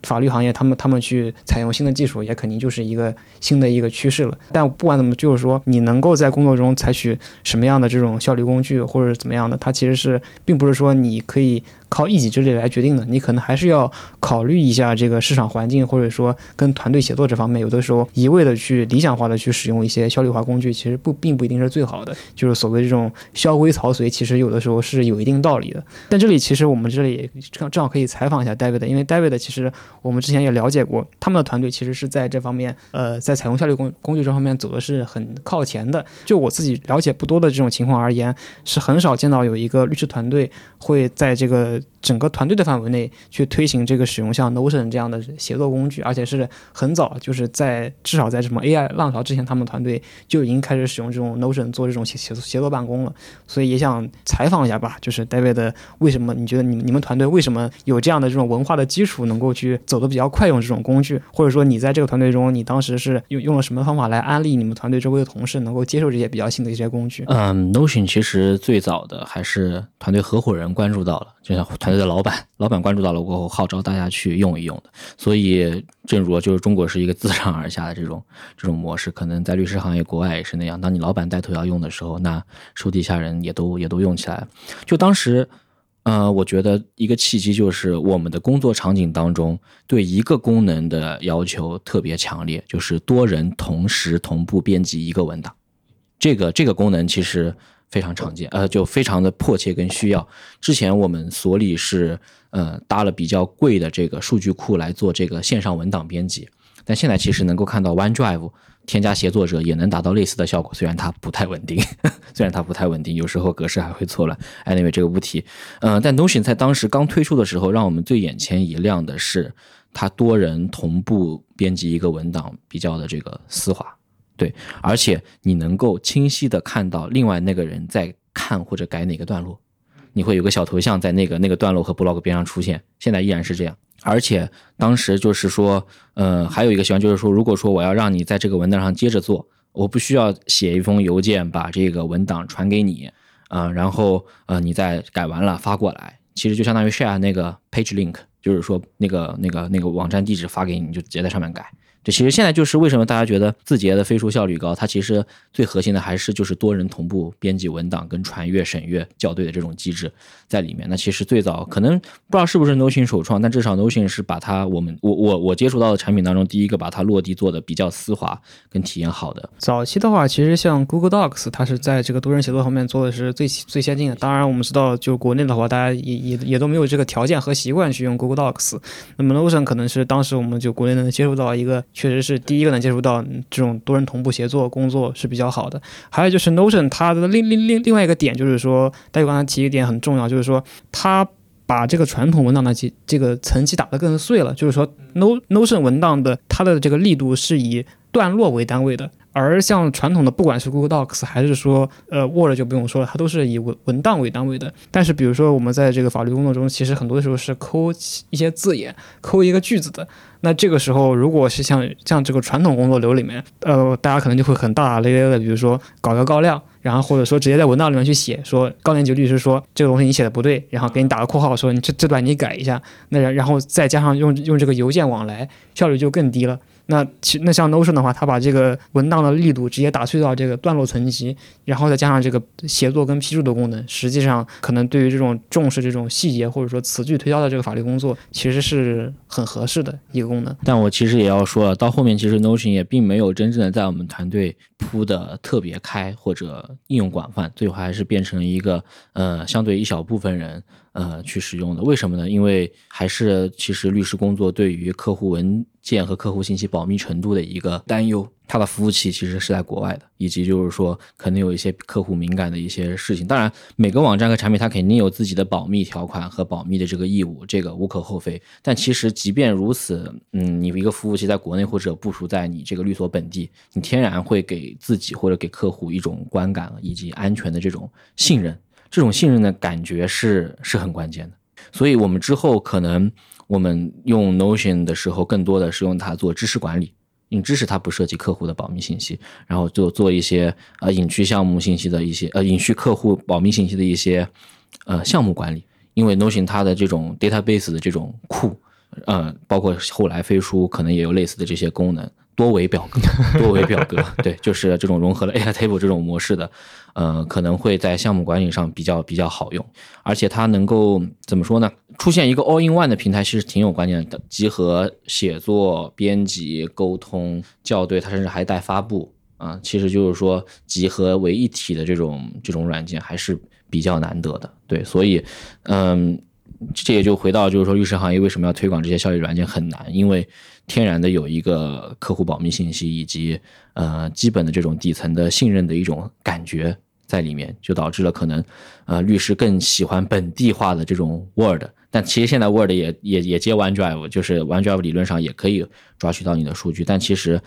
法律行业，他们他们去采用新的技术，也肯定就是一个新的一个趋势了。但不管怎么，就是说你能够在工作中采取什么样的这种效率工具，或者怎么样的，它其实是并不是说你可以。靠一己之力来决定的，你可能还是要考虑一下这个市场环境，或者说跟团队协作这方面。有的时候一味的去理想化的去使用一些效率化工具，其实不并不一定是最好的。就是所谓这种萧规曹随，其实有的时候是有一定道理的。但这里其实我们这里正正好可以采访一下 David，因为 David 其实我们之前也了解过，他们的团队其实是在这方面，呃，在采用效率工工具这方面走的是很靠前的。就我自己了解不多的这种情况而言，是很少见到有一个律师团队会在这个。整个团队的范围内去推行这个使用像 Notion 这样的协作工具，而且是很早，就是在至少在什么 AI 浪潮之前，他们团队就已经开始使用这种 Notion 做这种协协协作办公了。所以也想采访一下吧，就是 David，为什么你觉得你你们团队为什么有这样的这种文化的基础，能够去走得比较快，用这种工具？或者说你在这个团队中，你当时是用用了什么方法来安利你们团队周围的同事能够接受这些比较新的一些工具？嗯，Notion 其实最早的还是团队合伙人关注到了，就像团队。的老板，老板关注到了过后，号召大家去用一用的。所以，正如就是中国是一个自上而下的这种这种模式，可能在律师行业国外也是那样。当你老板带头要用的时候，那手底下人也都也都用起来。就当时，呃，我觉得一个契机就是我们的工作场景当中对一个功能的要求特别强烈，就是多人同时同步编辑一个文档。这个这个功能其实。非常常见，呃，就非常的迫切跟需要。之前我们所里是呃搭了比较贵的这个数据库来做这个线上文档编辑，但现在其实能够看到 OneDrive 添加协作者也能达到类似的效果，虽然它不太稳定，虽然它不太稳定，有时候格式还会错乱。Anyway，这个不提。嗯，但 Notion 在当时刚推出的时候，让我们最眼前一亮的是它多人同步编辑一个文档比较的这个丝滑。对，而且你能够清晰的看到另外那个人在看或者改哪个段落，你会有个小头像在那个那个段落和 blog 边上出现，现在依然是这样。而且当时就是说，呃，还有一个习惯就是说，如果说我要让你在这个文档上接着做，我不需要写一封邮件把这个文档传给你，啊，然后呃你再改完了发过来，其实就相当于 share 那个 page link，就是说那个那个那个网站地址发给你，你就直接在上面改。这其实现在就是为什么大家觉得字节的飞书效率高，它其实最核心的还是就是多人同步编辑文档跟传阅审阅校对的这种机制在里面。那其实最早可能不知道是不是 Notion 首创，但至少 Notion 是把它我们我我我接触到的产品当中第一个把它落地做的比较丝滑跟体验好的。早期的话，其实像 Google Docs，它是在这个多人协作方面做的是最最先进的。当然我们知道，就国内的话，大家也也也都没有这个条件和习惯去用 Google Docs。那么 Notion 可能是当时我们就国内能接触到一个。确实是第一个能接触到这种多人同步协作工作是比较好的。还有就是 Notion 它的另另另另外一个点就是说，大家刚才提一点很重要，就是说它把这个传统文档的这这个层级打得更碎了。就是说 No Notion 文档的它的这个力度是以段落为单位的。而像传统的，不管是 Google Docs 还是说呃 Word 就不用说了，它都是以文文档为单位的。但是比如说我们在这个法律工作中，其实很多时候是抠一些字眼、抠一个句子的。那这个时候，如果是像像这个传统工作流里面，呃，大家可能就会很大大咧咧的，比如说搞个高亮，然后或者说直接在文档里面去写，说高年级律师说这个东西你写的不对，然后给你打个括号说你这这段你改一下，那然然后再加上用用这个邮件往来，效率就更低了。那其那像 Notion 的话，它把这个文档的力度直接打碎到这个段落层级，然后再加上这个协作跟批注的功能，实际上可能对于这种重视这种细节或者说词句推销的这个法律工作，其实是很合适的一个功能。但我其实也要说，到后面其实 Notion 也并没有真正的在我们团队铺的特别开或者应用广泛，最后还是变成一个呃相对一小部分人。呃，去使用的，为什么呢？因为还是其实律师工作对于客户文件和客户信息保密程度的一个担忧。它的服务器其实是在国外的，以及就是说可能有一些客户敏感的一些事情。当然，每个网站和产品它肯定有自己的保密条款和保密的这个义务，这个无可厚非。但其实即便如此，嗯，你一个服务器在国内或者部署在你这个律所本地，你天然会给自己或者给客户一种观感以及安全的这种信任。这种信任的感觉是是很关键的。所以我们之后可能我们用 Notion 的时候，更多的是用它做知识管理，因为知识它不涉及客户的保密信息，然后就做一些呃隐去项目信息的一些呃隐去客户保密信息的一些呃项目管理。因为 Notion 它的这种 database 的这种库，呃，包括后来飞书可能也有类似的这些功能。多维表格，多维表格，对，就是这种融合了 AI Table 这种模式的，呃，可能会在项目管理上比较比较好用，而且它能够怎么说呢？出现一个 All in One 的平台，其实挺有关键的，集合写作、编辑、沟通、校对，它甚至还带发布啊，其实就是说集合为一体的这种这种软件还是比较难得的，对，所以，嗯。这也就回到，就是说，律师行业为什么要推广这些效率软件很难，因为天然的有一个客户保密信息以及呃基本的这种底层的信任的一种感觉在里面，就导致了可能呃律师更喜欢本地化的这种 Word，但其实现在 Word 也也也接 OneDrive，就是 OneDrive 理论上也可以抓取到你的数据，但其实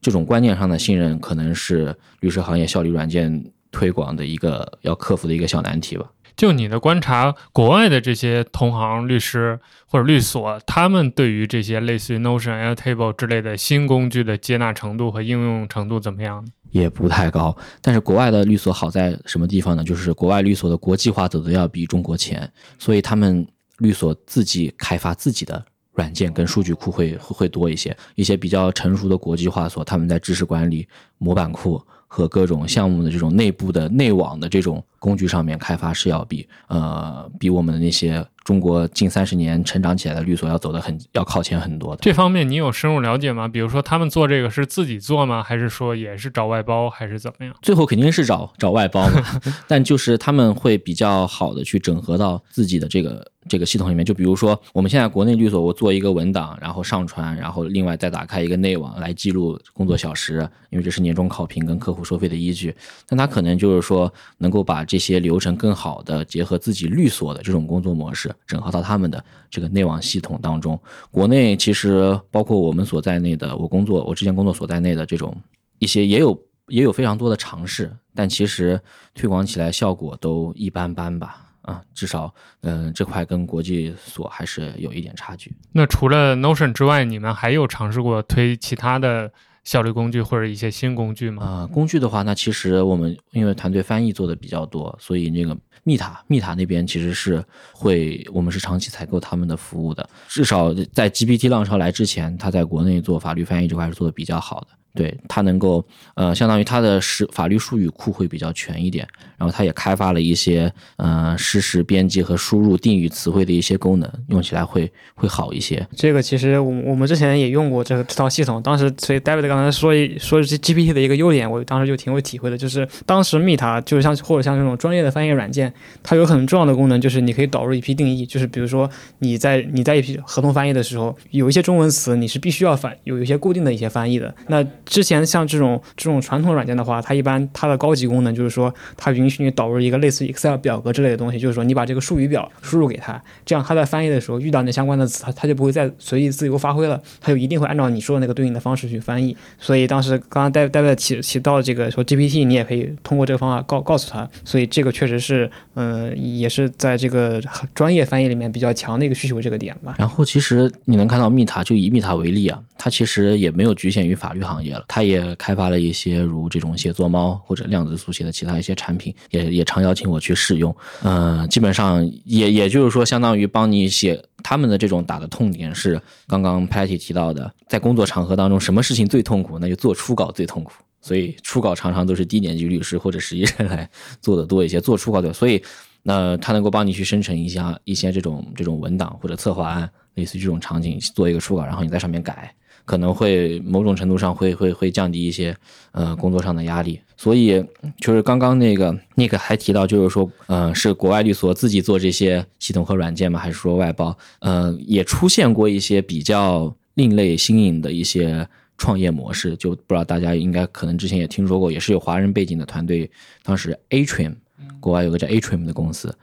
这种观念上的信任可能是律师行业效率软件推广的一个要克服的一个小难题吧。就你的观察，国外的这些同行律师或者律所，他们对于这些类似于 Notion、Airtable 之类的新工具的接纳程度和应用程度怎么样？也不太高。但是国外的律所好在什么地方呢？就是国外律所的国际化走的要比中国前，所以他们律所自己开发自己的软件跟数据库会会多一些。一些比较成熟的国际化所，他们在知识管理、模板库。和各种项目的这种内部的内网的这种工具上面开发是要比呃比我们的那些中国近三十年成长起来的律所要走得很要靠前很多的。这方面你有深入了解吗？比如说他们做这个是自己做吗？还是说也是找外包，还是怎么样？最后肯定是找找外包嘛，但就是他们会比较好的去整合到自己的这个。这个系统里面，就比如说我们现在国内律所，我做一个文档，然后上传，然后另外再打开一个内网来记录工作小时，因为这是年终考评跟客户收费的依据。但他可能就是说，能够把这些流程更好的结合自己律所的这种工作模式，整合到他们的这个内网系统当中。国内其实包括我们所在内的，我工作我之前工作所在内的这种一些也有也有非常多的尝试，但其实推广起来效果都一般般吧。啊，至少，嗯，这块跟国际所还是有一点差距。那除了 Notion 之外，你们还有尝试过推其他的效率工具或者一些新工具吗？啊，工具的话，那其实我们因为团队翻译做的比较多，所以那个密塔密塔那边其实是会，我们是长期采购他们的服务的。至少在 GPT 浪潮来之前，他在国内做法律翻译这块是做的比较好的。对它能够，呃，相当于它的实法律术语库会比较全一点，然后它也开发了一些，呃，实时编辑和输入定语词汇的一些功能，用起来会会好一些。这个其实我我们之前也用过这个这套系统，当时所以 David 刚才说一说 GPT 的一个优点，我当时就挺有体会的，就是当时 Meta 就是像或者像这种专业的翻译软件，它有很重要的功能，就是你可以导入一批定义，就是比如说你在你在一批合同翻译的时候，有一些中文词你是必须要翻有一些固定的一些翻译的，那之前像这种这种传统软件的话，它一般它的高级功能就是说，它允许你导入一个类似 Excel 表格之类的东西，就是说你把这个术语表输入给它，这样它在翻译的时候遇到那相关的词，它它就不会再随意自由发挥了，它就一定会按照你说的那个对应的方式去翻译。所以当时刚刚戴戴戴提提到这个说 GPT，你也可以通过这个方法告告诉他，所以这个确实是嗯，也是在这个专业翻译里面比较强的一个需求这个点吧。然后其实你能看到密塔，就以密塔为例啊，它其实也没有局限于法律行业了，它也。也开发了一些如这种写作猫或者量子速写的其他一些产品，也也常邀请我去试用。嗯，基本上也也就是说，相当于帮你写他们的这种打的痛点是刚刚 Patty 提到的，在工作场合当中，什么事情最痛苦？那就做初稿最痛苦。所以初稿常常都是低年级律师或者实习生来做的多一些，做初稿的。所以那他能够帮你去生成一下一些这种这种文档或者策划案，类似于这种场景，做一个初稿，然后你在上面改。可能会某种程度上会会会降低一些呃工作上的压力，所以就是刚刚那个 Nick 还提到，就是说，呃，是国外律所自己做这些系统和软件吗？还是说外包？呃，也出现过一些比较另类新颖的一些创业模式，就不知道大家应该可能之前也听说过，也是有华人背景的团队，当时 Atrium，国外有个叫 Atrium 的公司。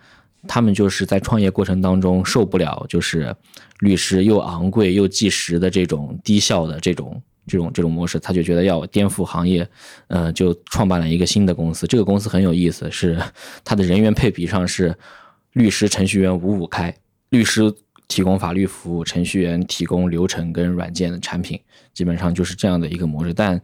他们就是在创业过程当中受不了，就是律师又昂贵又计时的这种低效的这种这种这种模式，他就觉得要颠覆行业，呃，就创办了一个新的公司。这个公司很有意思，是它的人员配比上是律师程序员五五开，律师提供法律服务，程序员提供流程跟软件的产品，基本上就是这样的一个模式。但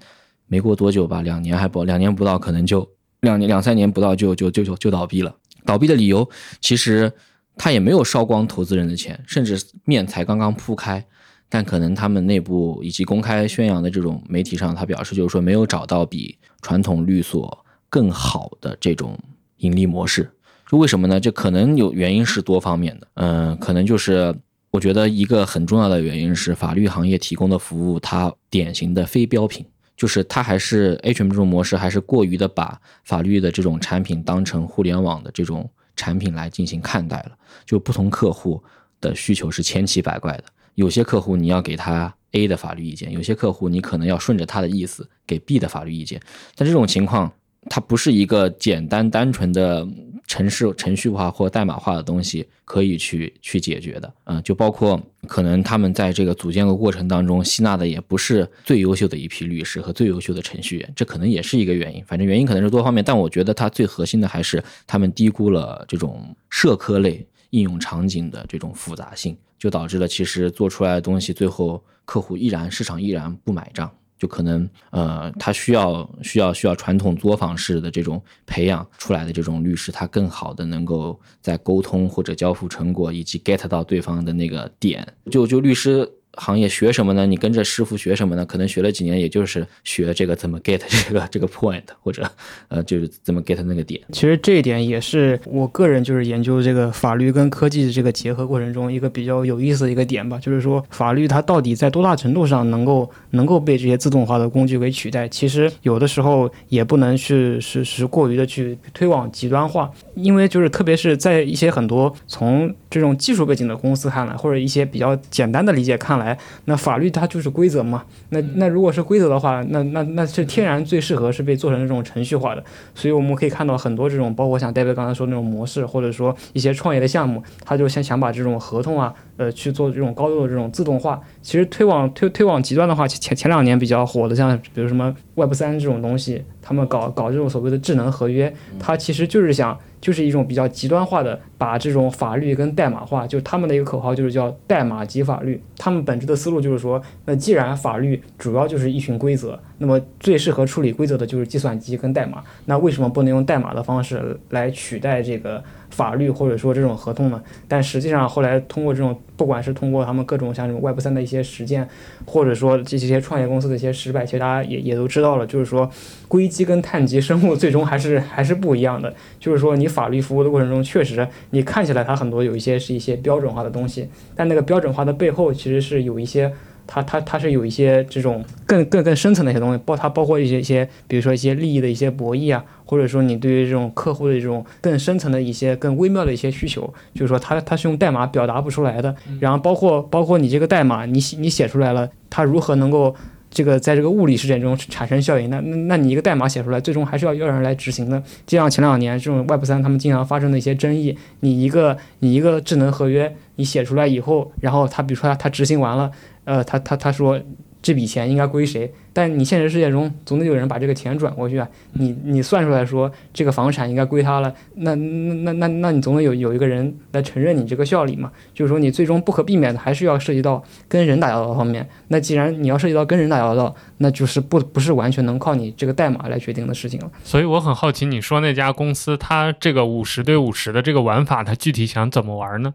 没过多久吧，两年还不两年不到，可能就两年两三年不到就就就就就倒闭了。倒闭的理由其实他也没有烧光投资人的钱，甚至面才刚刚铺开。但可能他们内部以及公开宣扬的这种媒体上，他表示就是说没有找到比传统律所更好的这种盈利模式。就为什么呢？这可能有原因是多方面的。嗯，可能就是我觉得一个很重要的原因是法律行业提供的服务，它典型的非标品，就是它还是 HM 这种模式，还是过于的把法律的这种产品当成互联网的这种产品来进行看待了。就不同客户的需求是千奇百怪的。有些客户你要给他 A 的法律意见，有些客户你可能要顺着他的意思给 B 的法律意见。但这种情况，它不是一个简单单纯的程式程序化或代码化的东西可以去去解决的。嗯，就包括可能他们在这个组建的过程当中吸纳的也不是最优秀的一批律师和最优秀的程序员，这可能也是一个原因。反正原因可能是多方面，但我觉得它最核心的还是他们低估了这种社科类应用场景的这种复杂性。就导致了，其实做出来的东西最后客户依然市场依然不买账，就可能呃，他需要需要需要传统作坊式的这种培养出来的这种律师，他更好的能够在沟通或者交付成果以及 get 到对方的那个点，就就律师。行业学什么呢？你跟着师傅学什么呢？可能学了几年，也就是学这个怎么 get 这个 这个 point，或者呃，就是怎么 get 那个点。其实这一点也是我个人就是研究这个法律跟科技的这个结合过程中一个比较有意思的一个点吧。就是说法律它到底在多大程度上能够能够被这些自动化的工具给取代？其实有的时候也不能去是是过于的去推广极端化，因为就是特别是在一些很多从这种技术背景的公司看来，或者一些比较简单的理解看来。那法律它就是规则嘛？那那如果是规则的话，那那那是天然最适合是被做成这种程序化的。所以我们可以看到很多这种，包括像戴维刚才说那种模式，或者说一些创业的项目，他就先想把这种合同啊，呃，去做这种高度的这种自动化。其实推往推推往极端的话，前前两年比较火的，像比如什么 Web 三这种东西，他们搞搞这种所谓的智能合约，它其实就是想。就是一种比较极端化的，把这种法律跟代码化，就他们的一个口号就是叫代码即法律。他们本质的思路就是说，那既然法律主要就是一群规则，那么最适合处理规则的就是计算机跟代码，那为什么不能用代码的方式来取代这个？法律或者说这种合同呢？但实际上后来通过这种，不管是通过他们各种像这种 Web 三的一些实践，或者说这些创业公司的一些失败，其实大家也也都知道了，就是说硅基跟碳基生物最终还是还是不一样的。就是说你法律服务的过程中，确实你看起来它很多有一些是一些标准化的东西，但那个标准化的背后其实是有一些。它它它是有一些这种更更更深层的一些东西，包它包括一些一些，比如说一些利益的一些博弈啊，或者说你对于这种客户的这种更深层的一些更微妙的一些需求，就是说它它是用代码表达不出来的。然后包括包括你这个代码，你写你写出来了，它如何能够这个在这个物理事件中产生效应？那那那你一个代码写出来，最终还是要要人来执行的。就像前两年这种 Web 三他们经常发生的一些争议，你一个你一个智能合约你写出来以后，然后它比如说它它执行完了。呃，他他他说这笔钱应该归谁？但你现实世界中总得有人把这个钱转过去啊。你你算出来说这个房产应该归他了，那那那那那你总得有有一个人来承认你这个效力嘛？就是说你最终不可避免的还是要涉及到跟人打交道方面。那既然你要涉及到跟人打交道，那就是不不是完全能靠你这个代码来决定的事情了。所以我很好奇，你说那家公司它这个五十对五十的这个玩法，它具体想怎么玩呢？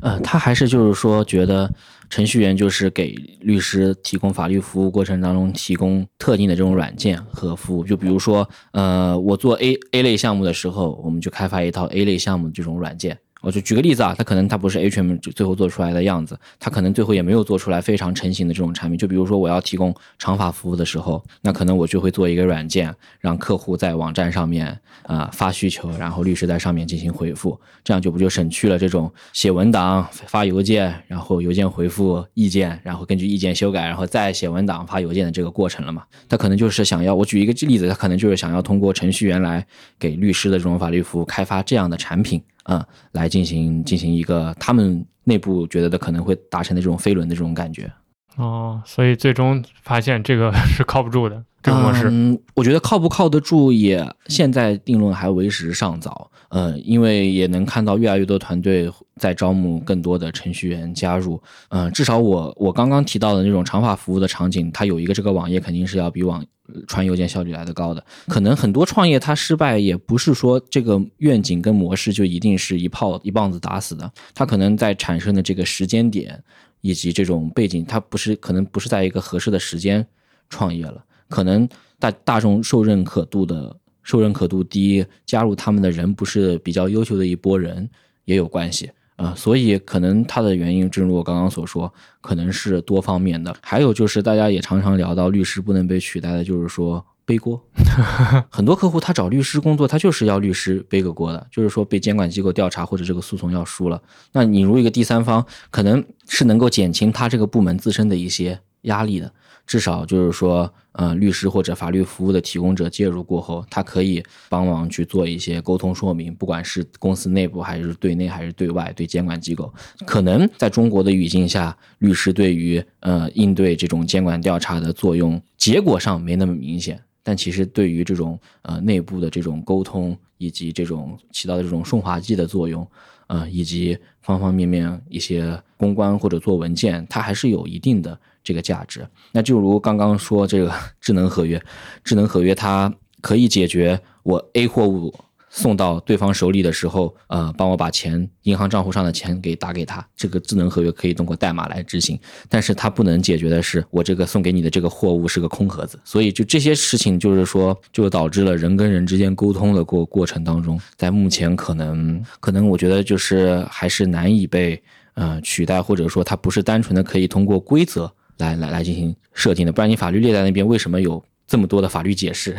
呃，他还是就是说觉得。程序员就是给律师提供法律服务过程当中提供特定的这种软件和服务，就比如说，呃，我做 A A 类项目的时候，我们就开发一套 A 类项目这种软件。我就举个例子啊，它可能它不是 HM 最后做出来的样子，它可能最后也没有做出来非常成型的这种产品。就比如说我要提供长法服务的时候，那可能我就会做一个软件，让客户在网站上面啊发需求，然后律师在上面进行回复，这样就不就省去了这种写文档、发邮件，然后邮件回复意见，然后根据意见修改，然后再写文档、发邮件的这个过程了嘛？他可能就是想要，我举一个例子，他可能就是想要通过程序员来给律师的这种法律服务开发这样的产品。嗯，来进行进行一个他们内部觉得的可能会达成的这种飞轮的这种感觉。哦，所以最终发现这个 是靠不住的这个模式。嗯，我觉得靠不靠得住也现在定论还为时尚早。嗯，因为也能看到越来越多团队在招募更多的程序员加入。嗯、至少我我刚刚提到的那种长发服务的场景，它有一个这个网页肯定是要比网传邮件效率来的高的。可能很多创业它失败也不是说这个愿景跟模式就一定是一炮一棒子打死的，它可能在产生的这个时间点以及这种背景，它不是可能不是在一个合适的时间创业了，可能大大众受认可度的受认可度低，加入他们的人不是比较优秀的一波人也有关系、呃所以可能它的原因，正如我刚刚所说，可能是多方面的。还有就是大家也常常聊到律师不能被取代的，就是说背锅。很多客户他找律师工作，他就是要律师背个锅的，就是说被监管机构调查或者这个诉讼要输了，那你如一个第三方，可能是能够减轻他这个部门自身的一些压力的。至少就是说，呃，律师或者法律服务的提供者介入过后，他可以帮忙去做一些沟通说明，不管是公司内部还是对内还是对外，对监管机构，可能在中国的语境下，律师对于呃应对这种监管调查的作用，结果上没那么明显。但其实对于这种呃内部的这种沟通以及这种起到的这种顺滑剂的作用，呃，以及方方面面一些公关或者做文件，它还是有一定的这个价值。那就如刚刚说这个智能合约，智能合约它可以解决我 A 货物送到对方手里的时候，呃，帮我把钱银行账户上的钱给打给他。这个智能合约可以通过代码来执行，但是它不能解决的是我这个送给你的这个货物是个空盒子。所以就这些事情，就是说，就导致了人跟人之间沟通的过过程当中，在目前可能可能我觉得就是还是难以被呃取代，或者说它不是单纯的可以通过规则来来来进行设定的，不然你法律列在那边，为什么有这么多的法律解释？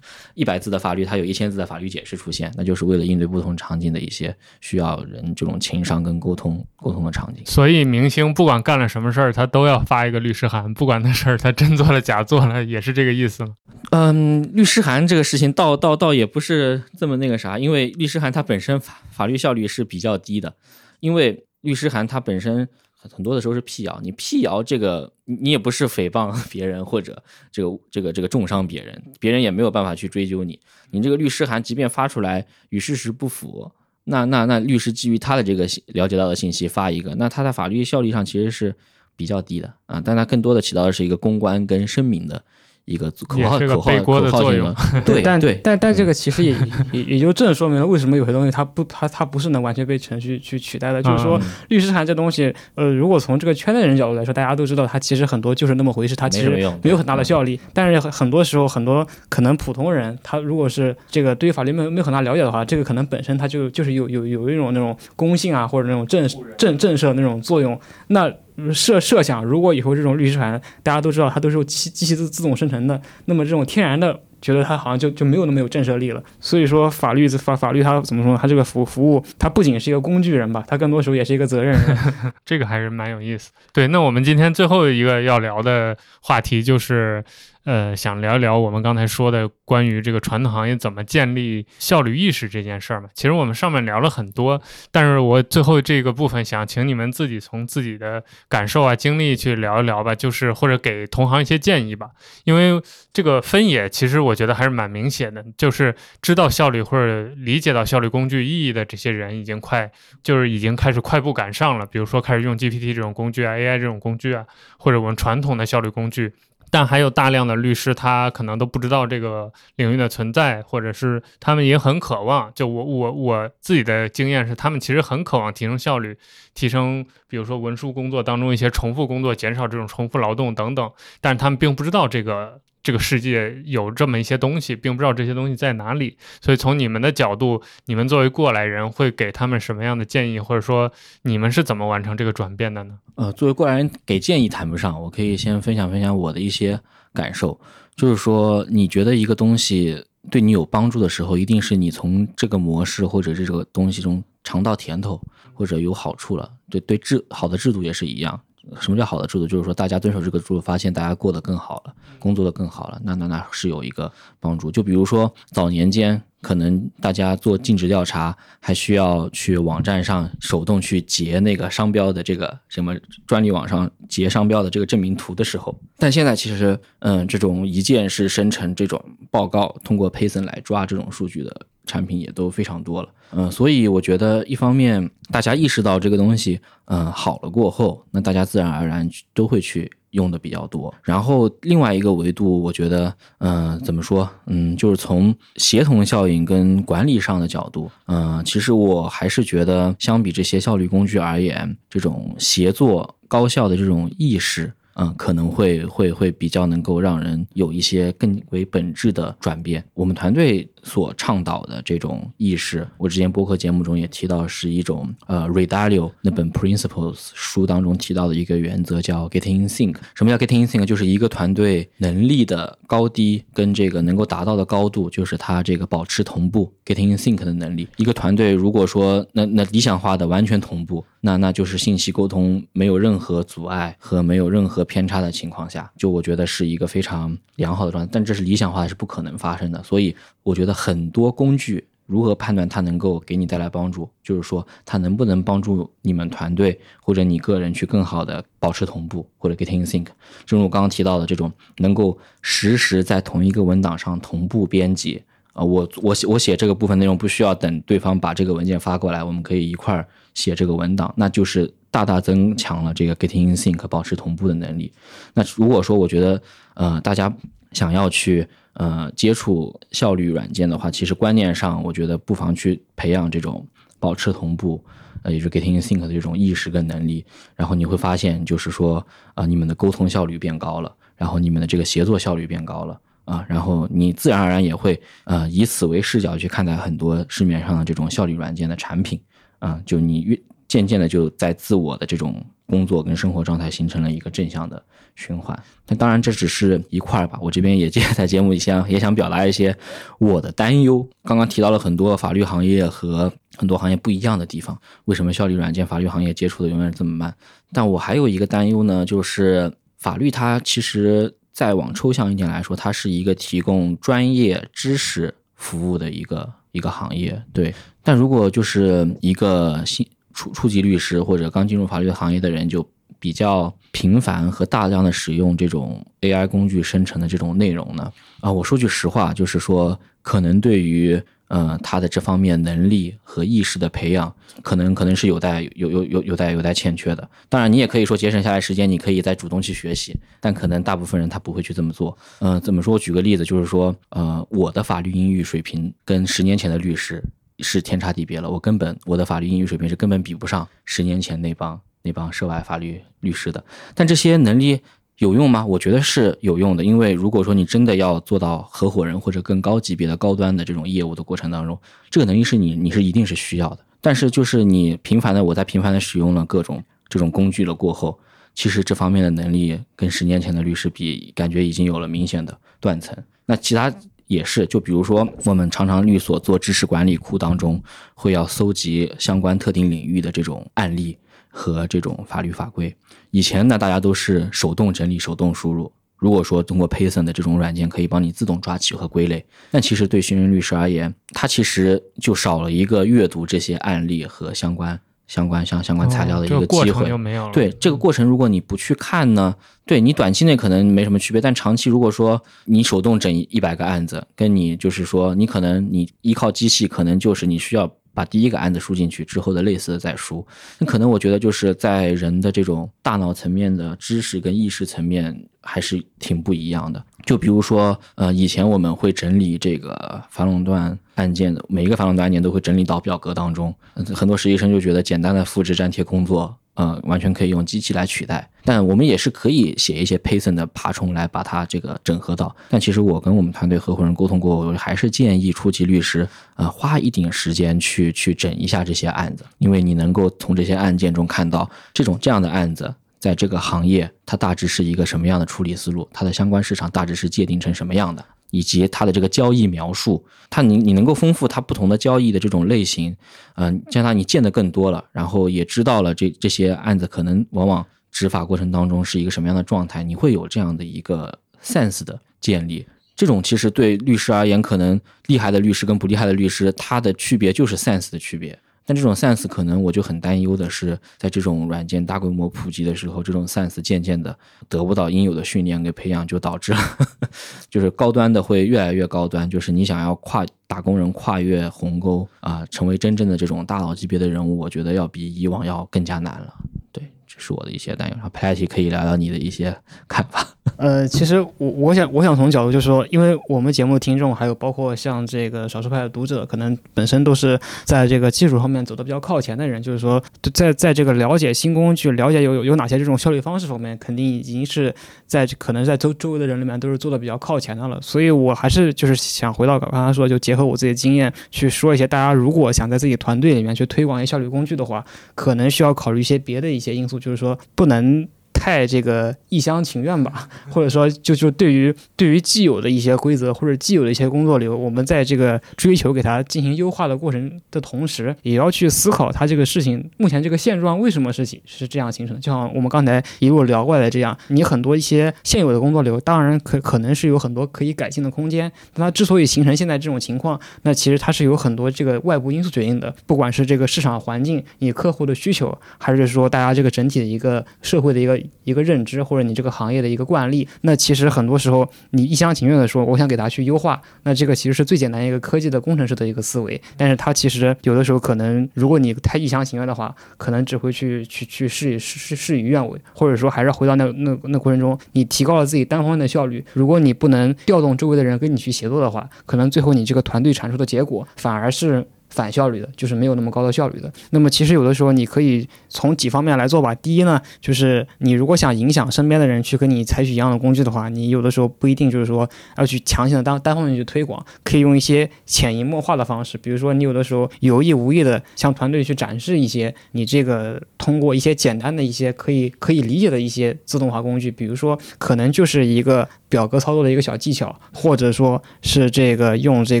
一百字的法律，它有一千字的法律解释出现，那就是为了应对不同场景的一些需要人这种情商跟沟通沟通的场景。所以明星不管干了什么事儿，他都要发一个律师函，不管那事儿他真做了假做了，也是这个意思吗？嗯，律师函这个事情倒倒倒也不是这么那个啥，因为律师函它本身法法律效率是比较低的，因为律师函它本身很多的时候是辟谣，你辟谣这个你也不是诽谤 别人或者这个这个这个重伤别人，别人也没有办法去追究你。你这个律师函即便发出来与事实不符，那那那律师基于他的这个了解到的信息发一个，那他在法律效力上其实是比较低的啊，但他更多的起到的是一个公关跟声明的一个口号也是个口号背锅的口号性作用的，对但对，但但这个其实也也也就正说明了为什么有些东西它不它它不是能完全被程序去取代的。就是说嗯，律师函这东西，呃，如果从这个圈内人角度来说，大家都知道它其实很多就是那么回事，它其实没有很大的效力。但是很很多时候，很多可能普通人，他如果是这个对于法律没有没有很大了解的话，这个可能本身它就就是有有有一种那种公信啊，或者那种震震震慑那种作用。那设设想，如果以后这种律师函大家都知道它都是机机器自自动生成的，那么这种天然的觉得它好像就就没有那么有震慑力了。所以说法律法法律它怎么说？它这个服服务它不仅是一个工具人吧，它更多时候也是一个责任人。这个还是蛮有意思。对，那我们今天最后一个要聊的话题就是，呃，想聊一聊我们刚才说的关于这个传统行业怎么建立效率意识这件事儿嘛。其实我们上面聊了很多，但是我最后这个部分想请你们自己从自己的感受啊、经历去聊一聊吧，就是或者给同行一些建议吧。因为这个分野其实我觉得还是蛮明显的，就是知道效率或者理解到效率工具意义的这些人已经快就是已经开始快步赶上了，比如说开始用 GPT 这种工具啊，AI 这种工具啊，或者我们传统的效率工具。但还有大量的律师，他可能都不知道这个领域的存在，或者是他们也很渴望。就我我我自己的经验是，他们其实很渴望提升效率，提升比如说文书工作当中一些重复工作，减少这种重复劳动等等。但是他们并不知道这个这个世界有这么一些东西，并不知道这些东西在哪里。所以从你们的角度，你们作为过来人，会给他们什么样的建议，或者说你们是怎么完成这个转变的呢？呃，作为过来人给建议谈不上，我可以先分享分享我的一些感受，就是说，你觉得一个东西对你有帮助的时候，一定是你从这个模式或者这个东西中尝到甜头，或者有好处了。对对制好的制度也是一样，什么叫好的制度？就是说大家遵守这个制度，发现大家过得更好了，工作的更好了，那那那是有一个帮助。就比如说早年间。可能大家做尽职调查，还需要去网站上手动去截那个商标的这个什么专利网上截商标的这个证明图的时候，但现在其实，嗯，这种一键式生成这种报告，通过 Python 来抓这种数据的产品也都非常多了。嗯，所以我觉得一方面大家意识到这个东西，嗯，好了过后，那大家自然而然都会去。用的比较多，然后另外一个维度，我觉得，嗯，怎么说，嗯，就是从协同效应跟管理上的角度，嗯，其实我还是觉得，相比这些效率工具而言，这种协作高效的这种意识。嗯，可能会会会比较能够让人有一些更为本质的转变。我们团队所倡导的这种意识，我之前播客节目中也提到，是一种呃 r e d a l i o 那本 Principles 书当中提到的一个原则，叫 Getting in Sync。什么叫 Getting in Sync？就是一个团队能力的高低跟这个能够达到的高度，就是它这个保持同步 Getting in Sync 的能力。一个团队如果说那那理想化的完全同步。那那就是信息沟通没有任何阻碍和没有任何偏差的情况下，就我觉得是一个非常良好的状态。但这是理想化是不可能发生的，所以我觉得很多工具如何判断它能够给你带来帮助，就是说它能不能帮助你们团队或者你个人去更好的保持同步或者 getting sync。正如我刚刚提到的这种能够实时在同一个文档上同步编辑啊，我我写我写这个部分内容不需要等对方把这个文件发过来，我们可以一块儿。写这个文档，那就是大大增强了这个 getting in sync 保持同步的能力。那如果说我觉得，呃，大家想要去呃接触效率软件的话，其实观念上我觉得不妨去培养这种保持同步，呃，也就是 getting in sync 的这种意识跟能力。然后你会发现，就是说啊，你们的沟通效率变高了，然后你们的这个协作效率变高了啊，然后你自然而然也会呃以此为视角去看待很多市面上的这种效率软件的产品。啊，就你越渐渐的就在自我的这种工作跟生活状态形成了一个正向的循环。那当然这只是一块儿吧，我这边也在节目里想也想表达一些我的担忧。刚刚提到了很多法律行业和很多行业不一样的地方，为什么效率软件法律行业接触的永远这么慢？但我还有一个担忧呢，就是法律它其实再往抽象一点来说，它是一个提供专业知识服务的一个。一个行业对，但如果就是一个新初初级律师或者刚进入法律行业的人，就比较频繁和大量的使用这种 AI 工具生成的这种内容呢？啊，我说句实话，就是说可能对于。嗯，他的这方面能力和意识的培养，可能可能是有待有有有有待有待欠缺的。当然，你也可以说节省下来时间，你可以再主动去学习，但可能大部分人他不会去这么做。嗯，怎么说？我举个例子，就是说，呃，我的法律英语水平跟十年前的律师是天差地别了。我根本我的法律英语水平是根本比不上十年前那帮那帮涉外法律律师的。但这些能力。有用吗？我觉得是有用的，因为如果说你真的要做到合伙人或者更高级别的高端的这种业务的过程当中，这个能力是你你是一定是需要的。但是就是你频繁的我在频繁的使用了各种这种工具了过后，其实这方面的能力跟十年前的律师比，感觉已经有了明显的断层。那其他也是，就比如说我们常常律所做知识管理库当中，会要搜集相关特定领域的这种案例。和这种法律法规，以前呢，大家都是手动整理、手动输入。如果说通过 Python 的这种软件可以帮你自动抓取和归类，那其实对新人律师而言，他其实就少了一个阅读这些案例和相关、相关、相相关材料的一个机会。对这个过程，如果你不去看呢，对你短期内可能没什么区别，但长期如果说你手动整一百个案子，跟你就是说你可能你依靠机器，可能就是你需要。把第一个案子输进去之后的类似的再输，那可能我觉得就是在人的这种大脑层面的知识跟意识层面还是挺不一样的。就比如说，呃，以前我们会整理这个反垄断案件的每一个反垄断案件都会整理到表格当中，很多实习生就觉得简单的复制粘贴工作。呃，完全可以用机器来取代，但我们也是可以写一些 Python 的爬虫来把它这个整合到。但其实我跟我们团队合伙人沟通过，我还是建议初级律师啊花一点时间去去整一下这些案子，因为你能够从这些案件中看到这种这样的案子在这个行业它大致是一个什么样的处理思路，它的相关市场大致是界定成什么样的。以及它的这个交易描述，它你你能够丰富它不同的交易的这种类型，嗯，加上你见的更多了，然后也知道了这这些案子可能往往执法过程当中是一个什么样的状态，你会有这样的一个 sense 的建立。这种其实对律师而言，可能厉害的律师跟不厉害的律师，它的区别就是 sense 的区别。但这种 sense 可能我就很担忧的是，在这种软件大规模普及的时候，这种 sense 渐渐的得不到应有的训练给培养，就导致了 就是高端的会越来越高端。就是你想要跨打工人跨越鸿沟啊，成为真正的这种大佬级别的人物，我觉得要比以往要更加难了。对，这是我的一些担忧。然后 Patty 可以聊聊你的一些看法。呃，其实我我想我想从角度就是说，因为我们节目的听众还有包括像这个少数派的读者，可能本身都是在这个技术方面走的比较靠前的人，就是说在在这个了解新工具、了解有有哪些这种效率方式方面，肯定已经是在可能在周周围的人里面都是做的比较靠前的了。所以我还是就是想回到刚才说，就结合我自己的经验去说一些，大家如果想在自己团队里面去推广一些效率工具的话，可能需要考虑一些别的一些因素，就是说不能。太这个一厢情愿吧，或者说就就对于对于既有的一些规则或者既有的一些工作流，我们在这个追求给它进行优化的过程的同时，也要去思考它这个事情目前这个现状为什么是是这样形成的。就像我们刚才一路聊过来这样，你很多一些现有的工作流，当然可可能是有很多可以改进的空间。但它之所以形成现在这种情况，那其实它是有很多这个外部因素决定的，不管是这个市场环境、你客户的需求，还是说大家这个整体的一个社会的一个。一个认知或者你这个行业的一个惯例，那其实很多时候你一厢情愿的说我想给它去优化，那这个其实是最简单一个科技的工程师的一个思维。但是它其实有的时候可能，如果你太一厢情愿的话，可能只会去去去事事事与愿违，或者说还是回到那那那过程中，你提高了自己单方面的效率，如果你不能调动周围的人跟你去协作的话，可能最后你这个团队产出的结果反而是。反效率的，就是没有那么高的效率的。那么其实有的时候你可以从几方面来做吧。第一呢，就是你如果想影响身边的人去跟你采取一样的工具的话，你有的时候不一定就是说要去强行的单单方面去推广，可以用一些潜移默化的方式。比如说你有的时候有意无意的向团队去展示一些你这个通过一些简单的一些可以可以理解的一些自动化工具，比如说可能就是一个表格操作的一个小技巧，或者说是这个用这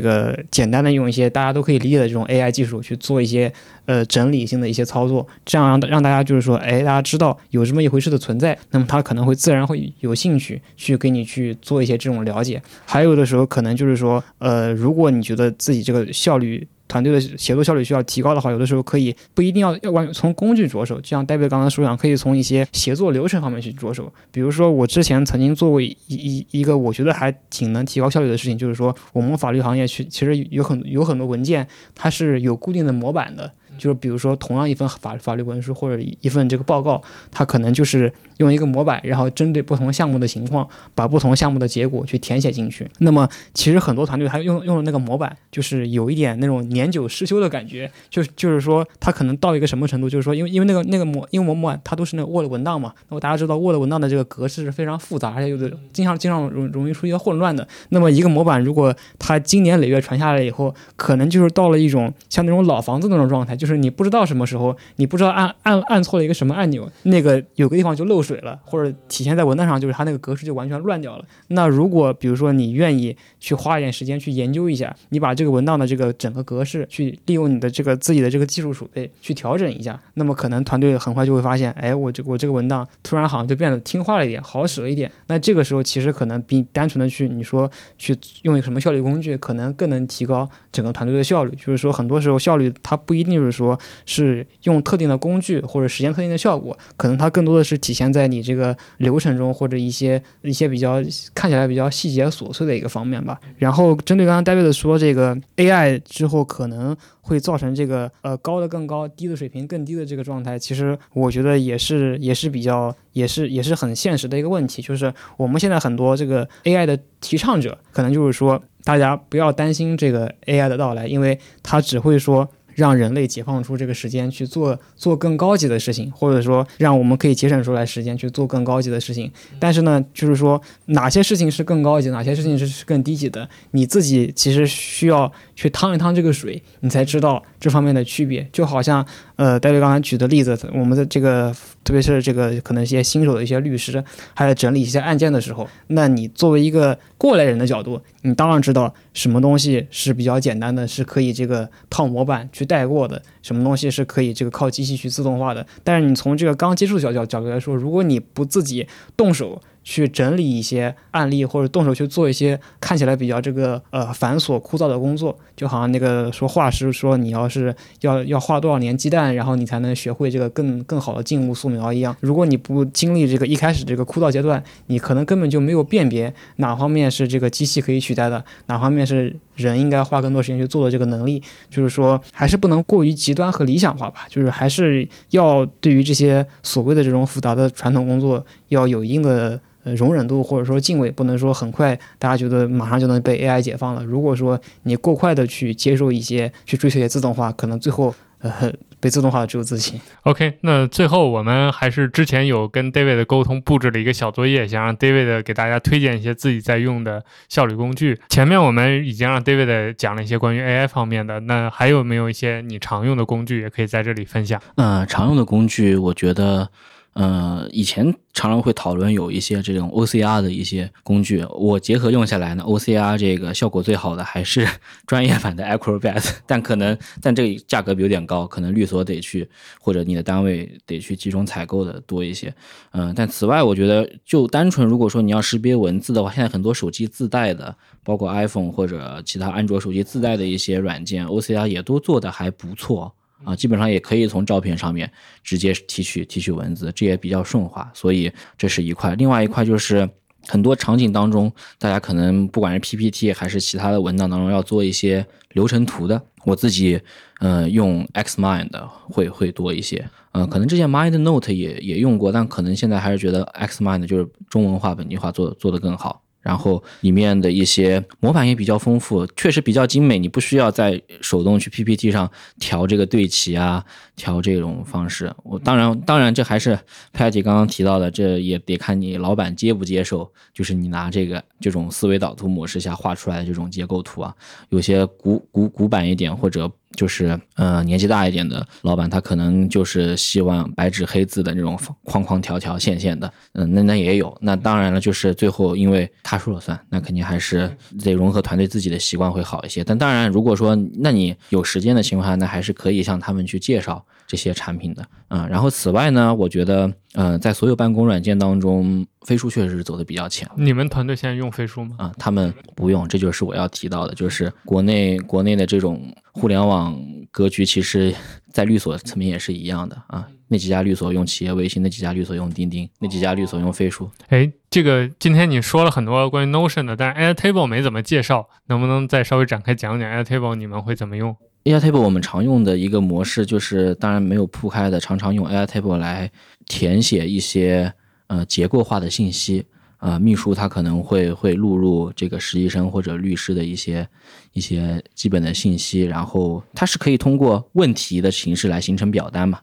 个简单的用一些大家都可以理解的这种。AI 技术去做一些呃整理性的一些操作，这样让让大家就是说，哎，大家知道有这么一回事的存在，那么他可能会自然会有兴趣去给你去做一些这种了解。还有的时候可能就是说，呃，如果你觉得自己这个效率。团队的协作效率需要提高的话，有的时候可以不一定要要完从工具着手，就像戴维刚刚说一样，可以从一些协作流程方面去着手。比如说，我之前曾经做过一一一个我觉得还挺能提高效率的事情，就是说我们法律行业去其实有很有很多文件，它是有固定的模板的。就是比如说，同样一份法法律文书或者一份这个报告，它可能就是用一个模板，然后针对不同项目的情况，把不同项目的结果去填写进去。那么，其实很多团队他用用的那个模板，就是有一点那种年久失修的感觉。就就是说，它可能到一个什么程度？就是说，因为因为那个那个模，因为模板它都是那个 Word 文档嘛。那么大家知道，Word 文档的这个格式是非常复杂，而且有的经常经常容容易出现混乱的。那么一个模板，如果它经年累月传下来以后，可能就是到了一种像那种老房子那种状态。就是你不知道什么时候，你不知道按按按错了一个什么按钮，那个有个地方就漏水了，或者体现在文档上，就是它那个格式就完全乱掉了。那如果比如说你愿意去花一点时间去研究一下，你把这个文档的这个整个格式去利用你的这个自己的这个技术储备去调整一下，那么可能团队很快就会发现，哎，我这我这个文档突然好像就变得听话了一点，好使了一点。那这个时候其实可能比单纯的去你说去用一个什么效率工具，可能更能提高整个团队的效率。就是说很多时候效率它不一定就是说。是用特定的工具或者实现特定的效果，可能它更多的是体现在你这个流程中或者一些一些比较看起来比较细节琐碎的一个方面吧。然后针对刚刚 David 说，这个 AI 之后可能会造成这个呃高的更高，低的水平更低的这个状态，其实我觉得也是也是比较也是也是很现实的一个问题。就是我们现在很多这个 AI 的提倡者，可能就是说大家不要担心这个 AI 的到来，因为它只会说。让人类解放出这个时间去做做更高级的事情，或者说让我们可以节省出来时间去做更高级的事情。但是呢，就是说哪些事情是更高级，哪些事情是是更低级的，你自己其实需要去趟一趟这个水，你才知道这方面的区别。就好像呃，戴维刚才举的例子，我们的这个特别是这个可能一些新手的一些律师，还在整理一些案件的时候，那你作为一个过来人的角度，你当然知道什么东西是比较简单的，是可以这个套模板去。带过的，什么东西是可以这个靠机器去自动化的。但是你从这个刚接触角角角度来说，如果你不自己动手，去整理一些案例，或者动手去做一些看起来比较这个呃繁琐枯燥的工作，就好像那个说画师说你要是要要画多少年鸡蛋，然后你才能学会这个更更好的静物素描一样。如果你不经历这个一开始这个枯燥阶段，你可能根本就没有辨别哪方面是这个机器可以取代的，哪方面是人应该花更多时间去做的这个能力。就是说，还是不能过于极端和理想化吧，就是还是要对于这些所谓的这种复杂的传统工作要有一定的。呃，容忍度或者说敬畏，不能说很快大家觉得马上就能被 AI 解放了。如果说你过快的去接受一些，去追求一些自动化，可能最后呃被自动化的只有自己。OK，那最后我们还是之前有跟 David 沟通，布置了一个小作业，想让 David 给大家推荐一些自己在用的效率工具。前面我们已经让 David 讲了一些关于 AI 方面的，那还有没有一些你常用的工具，也可以在这里分享？嗯，常用的工具，我觉得。呃，以前常常会讨论有一些这种 OCR 的一些工具，我结合用下来呢，OCR 这个效果最好的还是专业版的 Acrobat，但可能但这个价格有点高，可能律所得去或者你的单位得去集中采购的多一些。嗯，但此外，我觉得就单纯如果说你要识别文字的话，现在很多手机自带的，包括 iPhone 或者其他安卓手机自带的一些软件，OCR 也都做的还不错。啊，基本上也可以从照片上面直接提取提取文字，这也比较顺滑，所以这是一块。另外一块就是很多场景当中，大家可能不管是 PPT 还是其他的文档当中要做一些流程图的，我自己呃用 Xmind 会会多一些。呃，可能之前 MindNote 也也用过，但可能现在还是觉得 Xmind 就是中文化本地化做做得更好。然后里面的一些模板也比较丰富，确实比较精美。你不需要在手动去 PPT 上调这个对齐啊，调这种方式。我当然，当然这还是 Patty 刚刚提到的，这也得看你老板接不接受。就是你拿这个这种思维导图模式下画出来的这种结构图啊，有些古古古板一点或者。就是呃年纪大一点的老板，他可能就是希望白纸黑字的那种框框条条线线的，嗯，那那也有。那当然了，就是最后因为他说了算，那肯定还是得融合团队自己的习惯会好一些。但当然，如果说那你有时间的情况下，那还是可以向他们去介绍这些产品的，嗯。然后此外呢，我觉得，嗯，在所有办公软件当中，飞书确实是走的比较前。你们团队现在用飞书吗？啊，他们不用，这就是我要提到的，就是国内国内的这种。互联网格局其实，在律所层面也是一样的啊。那几家律所用企业微信，那几家律所用钉钉，那几家律所用飞书。哎，这个今天你说了很多关于 Notion 的，但是 Airtable 没怎么介绍，能不能再稍微展开讲讲 Airtable 你们会怎么用？Airtable 我们常用的一个模式就是，当然没有铺开的，常常用 Airtable 来填写一些呃结构化的信息。啊，秘书他可能会会录入这个实习生或者律师的一些一些基本的信息，然后它是可以通过问题的形式来形成表单嘛，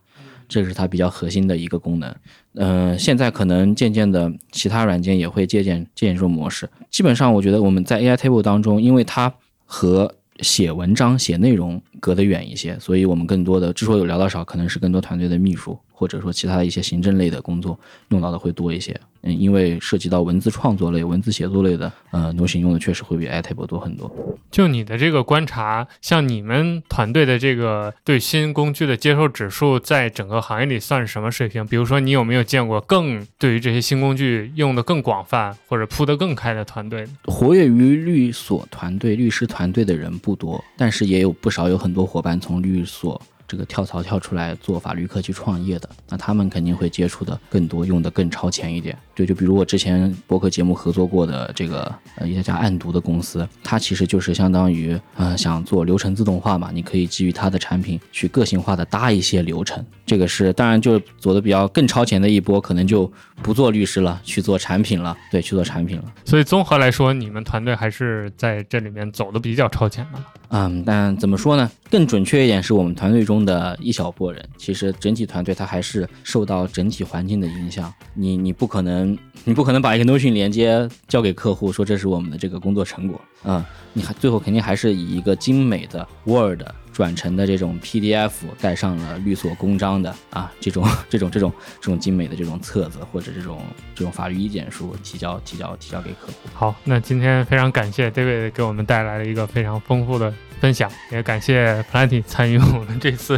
这是它比较核心的一个功能。嗯，现在可能渐渐的其他软件也会借鉴借鉴这种模式。基本上我觉得我们在 AI Table 当中，因为它和写文章写内容隔得远一些，所以我们更多的之所以有聊到少，可能是更多团队的秘书。或者说其他的一些行政类的工作用到的会多一些，嗯，因为涉及到文字创作类、文字写作类的，呃，Notion 用的确实会比 Airtable 多很多。就你的这个观察，像你们团队的这个对新工具的接受指数，在整个行业里算是什么水平？比如说，你有没有见过更对于这些新工具用的更广泛或者铺得更开的团队？活跃于律所团队、律师团队的人不多，但是也有不少有很多伙伴从律所。这个跳槽跳出来做法律科技创业的，那他们肯定会接触的更多，用的更超前一点。对，就比如我之前博客节目合作过的这个呃一家暗读的公司，它其实就是相当于呃想做流程自动化嘛，你可以基于它的产品去个性化的搭一些流程。这个是当然就走的比较更超前的一波，可能就不做律师了，去做产品了。对，去做产品了。所以综合来说，你们团队还是在这里面走的比较超前的。嗯，但怎么说呢？更准确一点，是我们团队中的一小波人。其实整体团队它还是受到整体环境的影响。你你不可能，你不可能把一个 Notion 连接交给客户，说这是我们的这个工作成果。嗯，你还最后肯定还是以一个精美的 Word 转成的这种 PDF 带上了律所公章的啊，这种 这种这种这种精美的这种册子或者这种这种法律意见书提交提交提交给客户。好，那今天非常感谢 David 给我们带来了一个非常丰富的分享，也感谢 Plenty 参与我们这次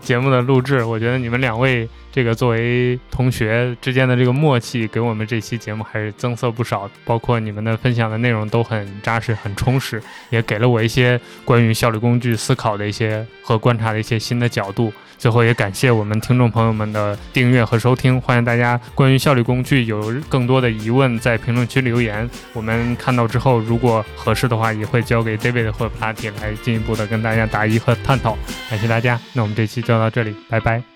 节目的录制。我觉得你们两位这个作为同学之间的这个默契，给我们这期节目还是增色不少。包括你们的分享的内容都很扎实、很充实，也给了我一些关于效率工具思考的一些和观察的一些新的角度。最后也感谢我们听众朋友们的订阅和收听，欢迎大家关于效率工具有更多的疑问在评论区留言，我们看到之后如果合适的话，也会交给 David 或 Platy 来进一步的跟大家答疑和探讨。感谢大家，那我们这期就到这里，拜拜。